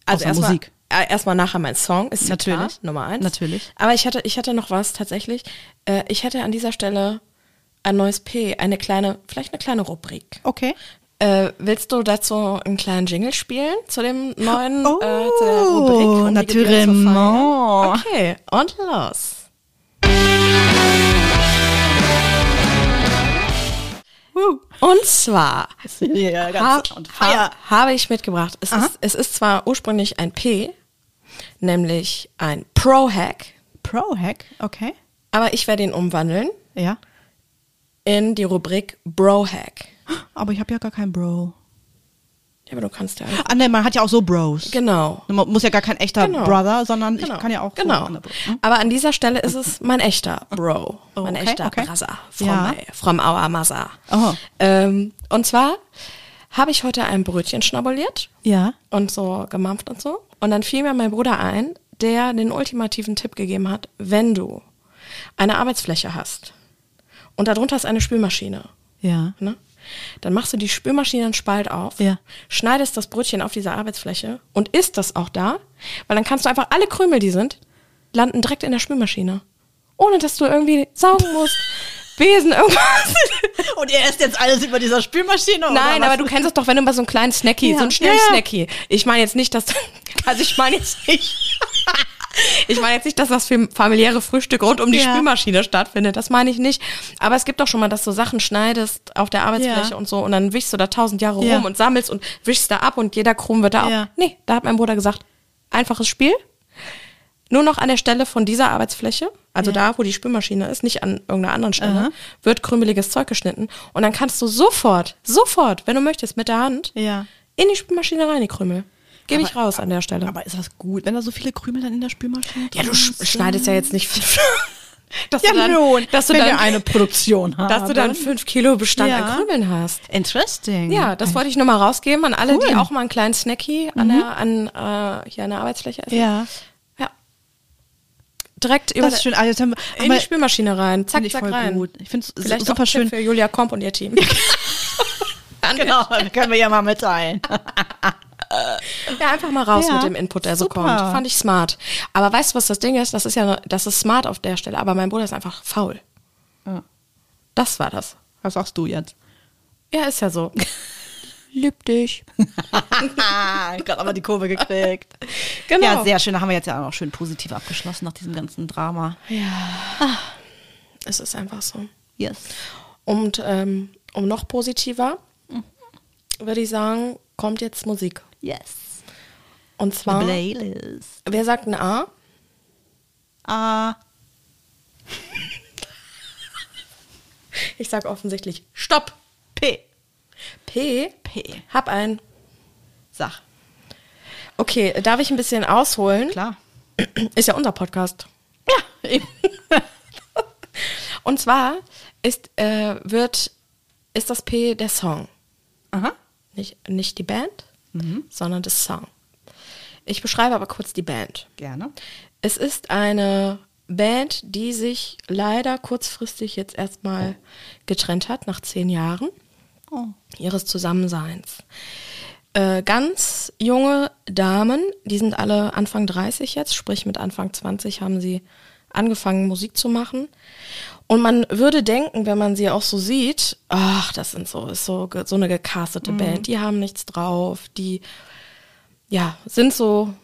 also erstmal, Musik. äh, erstmal nachher mein Song, ist ja klar, Natürlich. Nummer eins. Natürlich. Aber ich hatte, ich hatte noch was tatsächlich. Äh, ich hätte an dieser Stelle ein neues P, eine kleine, vielleicht eine kleine Rubrik. Okay. Äh, willst du dazu einen kleinen Jingle spielen zu dem neuen, Oh, äh, zu der Rubrik? zu feiern? naturellement. Okay, und los. Und zwar Ja, ha ganz on ha habe ich mitgebracht. Es Aha. ist, es ist zwar ursprünglich ein P, nämlich ein Pro-Hack, Pro-Hack, okay. aber ich werde ihn umwandeln Ja. in die Rubrik Bro-Hack. Aber ich habe ja gar keinen Bro. Ja, aber du kannst ja. Ah, ne, man hat ja auch so Bros. Genau. Man muss ja gar kein echter Genau. Brother, sondern Genau. ich kann ja auch genau. so Bros. Hm? Aber an dieser Stelle ist es mein echter Bro, Oh, mein okay, echter okay. Brother from, Ja. my, from our mother. Oh. Ähm, und zwar habe ich heute ein Brötchen schnabuliert Ja. und so gemampft und so. Und dann fiel mir mein Bruder ein, der den ultimativen Tipp gegeben hat, wenn du eine Arbeitsfläche hast und darunter ist eine Spülmaschine, Ja. ne? Dann machst du die Spülmaschine einen Spalt auf, Ja. schneidest das Brötchen auf dieser Arbeitsfläche und isst das auch da, weil dann kannst du einfach alle Krümel, die sind, landen direkt in der Spülmaschine. Ohne dass du irgendwie saugen musst, Besen, irgendwas. Und ihr esst jetzt alles über dieser Spülmaschine? Nein, aber du kennst es doch, wenn du mal so einen kleinen Snacky, Ja. so einen schnellen Ja. Ich meine jetzt nicht, dass, also ich meine jetzt nicht, ich meine jetzt nicht, dass das für familiäre Frühstück rund um die Ja. Spülmaschine stattfindet. Das meine ich nicht. Aber es gibt doch schon mal, dass du Sachen schneidest auf der Arbeitsfläche Ja. und so und dann wischst du da tausend Jahre Ja. rum und sammelst und wischst da ab und jeder Krumm wird da auch. Nee, da hat mein Bruder gesagt, einfaches Spiel. Nur noch an der Stelle von dieser Arbeitsfläche, also da, wo die Spülmaschine ist, nicht an irgendeiner anderen Stelle, Aha. wird krümeliges Zeug geschnitten. Und dann kannst du sofort, sofort, wenn du möchtest, mit der Hand in die Spülmaschine rein, die Krümel. Gebe ich raus an der Stelle. Aber ist das gut, wenn da so viele Krümel dann in der Spülmaschine ja, du sch schneidest ja jetzt nicht fünf. Dass Ja, du dann, nun, dass du wenn dann, wir eine Produktion haben. dass du dann fünf Kilo Bestand Ja. an Krümeln hast. Interesting. Ja, das wollte ich nur mal rausgeben an alle, die Cool. auch mal einen kleinen Snacky an der, an, äh, hier an der Arbeitsfläche essen. Ja, ja. Direkt über das ist schön. Jetzt haben in die Spülmaschine rein. Zack, zack, voll rein. gut. Ich finde es super auch schön. Für Julia Komp und ihr Team. Genau, können wir ja mal mitteilen. Ja, einfach mal raus Ja, mit dem Input, der so super. kommt. Fand ich smart. Aber weißt du, was das Ding ist? Das ist ja, das ist smart auf der Stelle, aber mein Bruder ist einfach faul. Ja. Das war das. Was sagst du jetzt? Ja, ist ja so. Lieb dich. Gerade aber die Kurve gekriegt. Genau. Ja, sehr schön. Da haben wir jetzt ja auch noch schön positiv abgeschlossen nach diesem ganzen Drama. Es ist einfach so. Yes. Und ähm, um noch positiver, würde ich sagen, kommt jetzt Musik. Yes. Und zwar, Playlist. wer sagt ein A? Ah. Ich sag offensichtlich Stopp. P. P. P. Hab ein. Sag. Okay, darf ich ein bisschen ausholen? Klar. Ist ja unser Podcast. Ja, eben. Und zwar ist, äh, wird, ist das P der Song. Aha. Nicht, nicht die Band, sondern das Song. Ich beschreibe aber kurz die Band. Gerne. Es ist eine Band, die sich leider kurzfristig jetzt erstmal getrennt hat, nach zehn Jahren Oh. ihres Zusammenseins. Äh, ganz junge Damen, die sind alle Anfang 30 jetzt, sprich mit Anfang 20 haben sie angefangen Musik zu machen. Und man würde denken, wenn man sie auch so sieht, ach, das sind so, ist so, so eine gecastete Band, die haben nichts drauf, die, ja, sind so,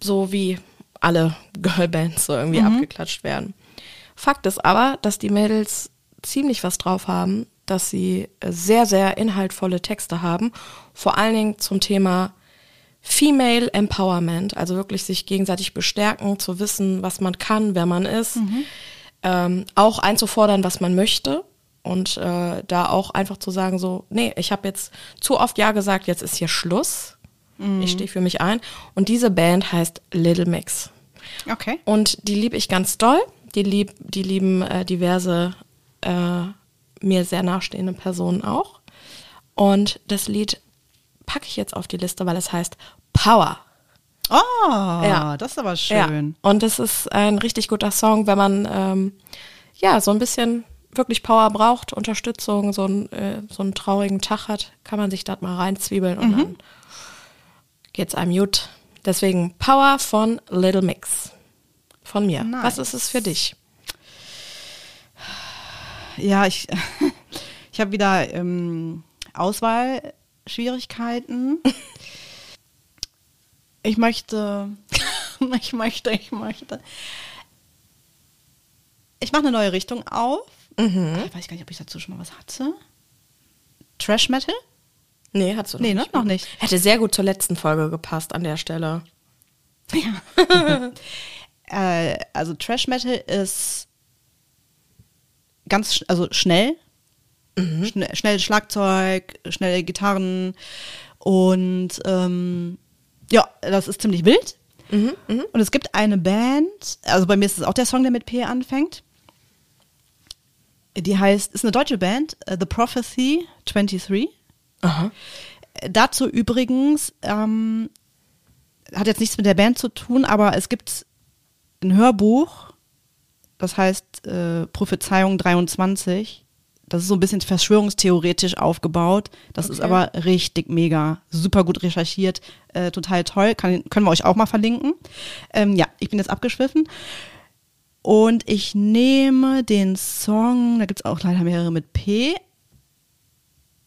so wie alle Girlbands so irgendwie abgeklatscht werden. Fakt ist aber, dass die Mädels ziemlich was drauf haben, dass sie sehr, sehr inhaltvolle Texte haben, vor allen Dingen zum Thema Female Empowerment, also wirklich sich gegenseitig bestärken, zu wissen, was man kann, wer man ist, ähm, auch einzufordern, was man möchte und äh, da auch einfach zu sagen, so, nee, ich habe jetzt zu oft Ja gesagt, jetzt ist hier Schluss. Ich stehe für mich ein. Und diese Band heißt Little Mix. Okay. Und die liebe ich ganz doll. Die, lieb, die lieben äh, diverse äh, mir sehr nahestehende Personen auch. Und das Lied packe ich jetzt auf die Liste, weil es heißt Power. Oh, Ja. das ist aber Ja. schön. Und es ist ein richtig guter Song, wenn man ähm, ja so ein bisschen wirklich Power braucht, Unterstützung, so, ein, äh, so einen traurigen Tag hat, kann man sich das mal reinzwiebeln und dann geht's einem gut. Deswegen Power von Little Mix. Von mir. Nice. Was ist es für dich? Ja, ich, ich habe wieder ähm, Auswahlschwierigkeiten. Ich möchte, ich möchte, ich möchte. Ich mache eine neue Richtung auf. Mhm. Ich weiß gar nicht, ob ich dazu schon mal was hatte. Trash Metal? Nee, du noch Nee, ne? nicht. Noch nicht. Hätte sehr gut zur letzten Folge gepasst an der Stelle. Äh, also Trash Metal ist ganz sch also schnell. Schne schnell Schlagzeug, schnelle Gitarren und ähm, ja, das ist ziemlich wild. Und es gibt eine Band, also bei mir ist es auch der Song, der mit P anfängt. Die heißt, ist eine deutsche Band, äh, The Prophecy 23. Aha. Dazu übrigens, ähm, hat jetzt nichts mit der Band zu tun, aber es gibt ein Hörbuch, das heißt äh, Prophezeiung 23. Das ist so ein bisschen verschwörungstheoretisch aufgebaut. Das ist Okay. aber richtig mega, super gut recherchiert, äh, total toll. Kann, können wir euch auch mal verlinken. Ähm, ja, ich bin jetzt abgeschwiffen. Und ich nehme den Song, da gibt es auch leider mehrere mit P.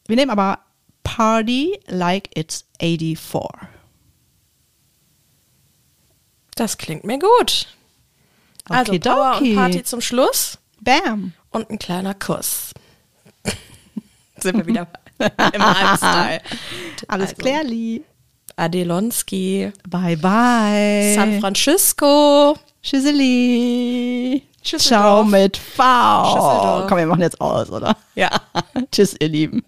Wir nehmen aber Party Like It's 84. Das klingt mir gut. Also Power und. Party zum Schluss Bam. und ein kleiner Kuss. Sind wir wieder im Halbstyle. Alles Also, klärli. Adelonski, Bye bye. San Francisco. Tschüsseli. Ciao mit V. Komm, wir machen jetzt aus, oder? Ja. Tschüss, ihr Lieben.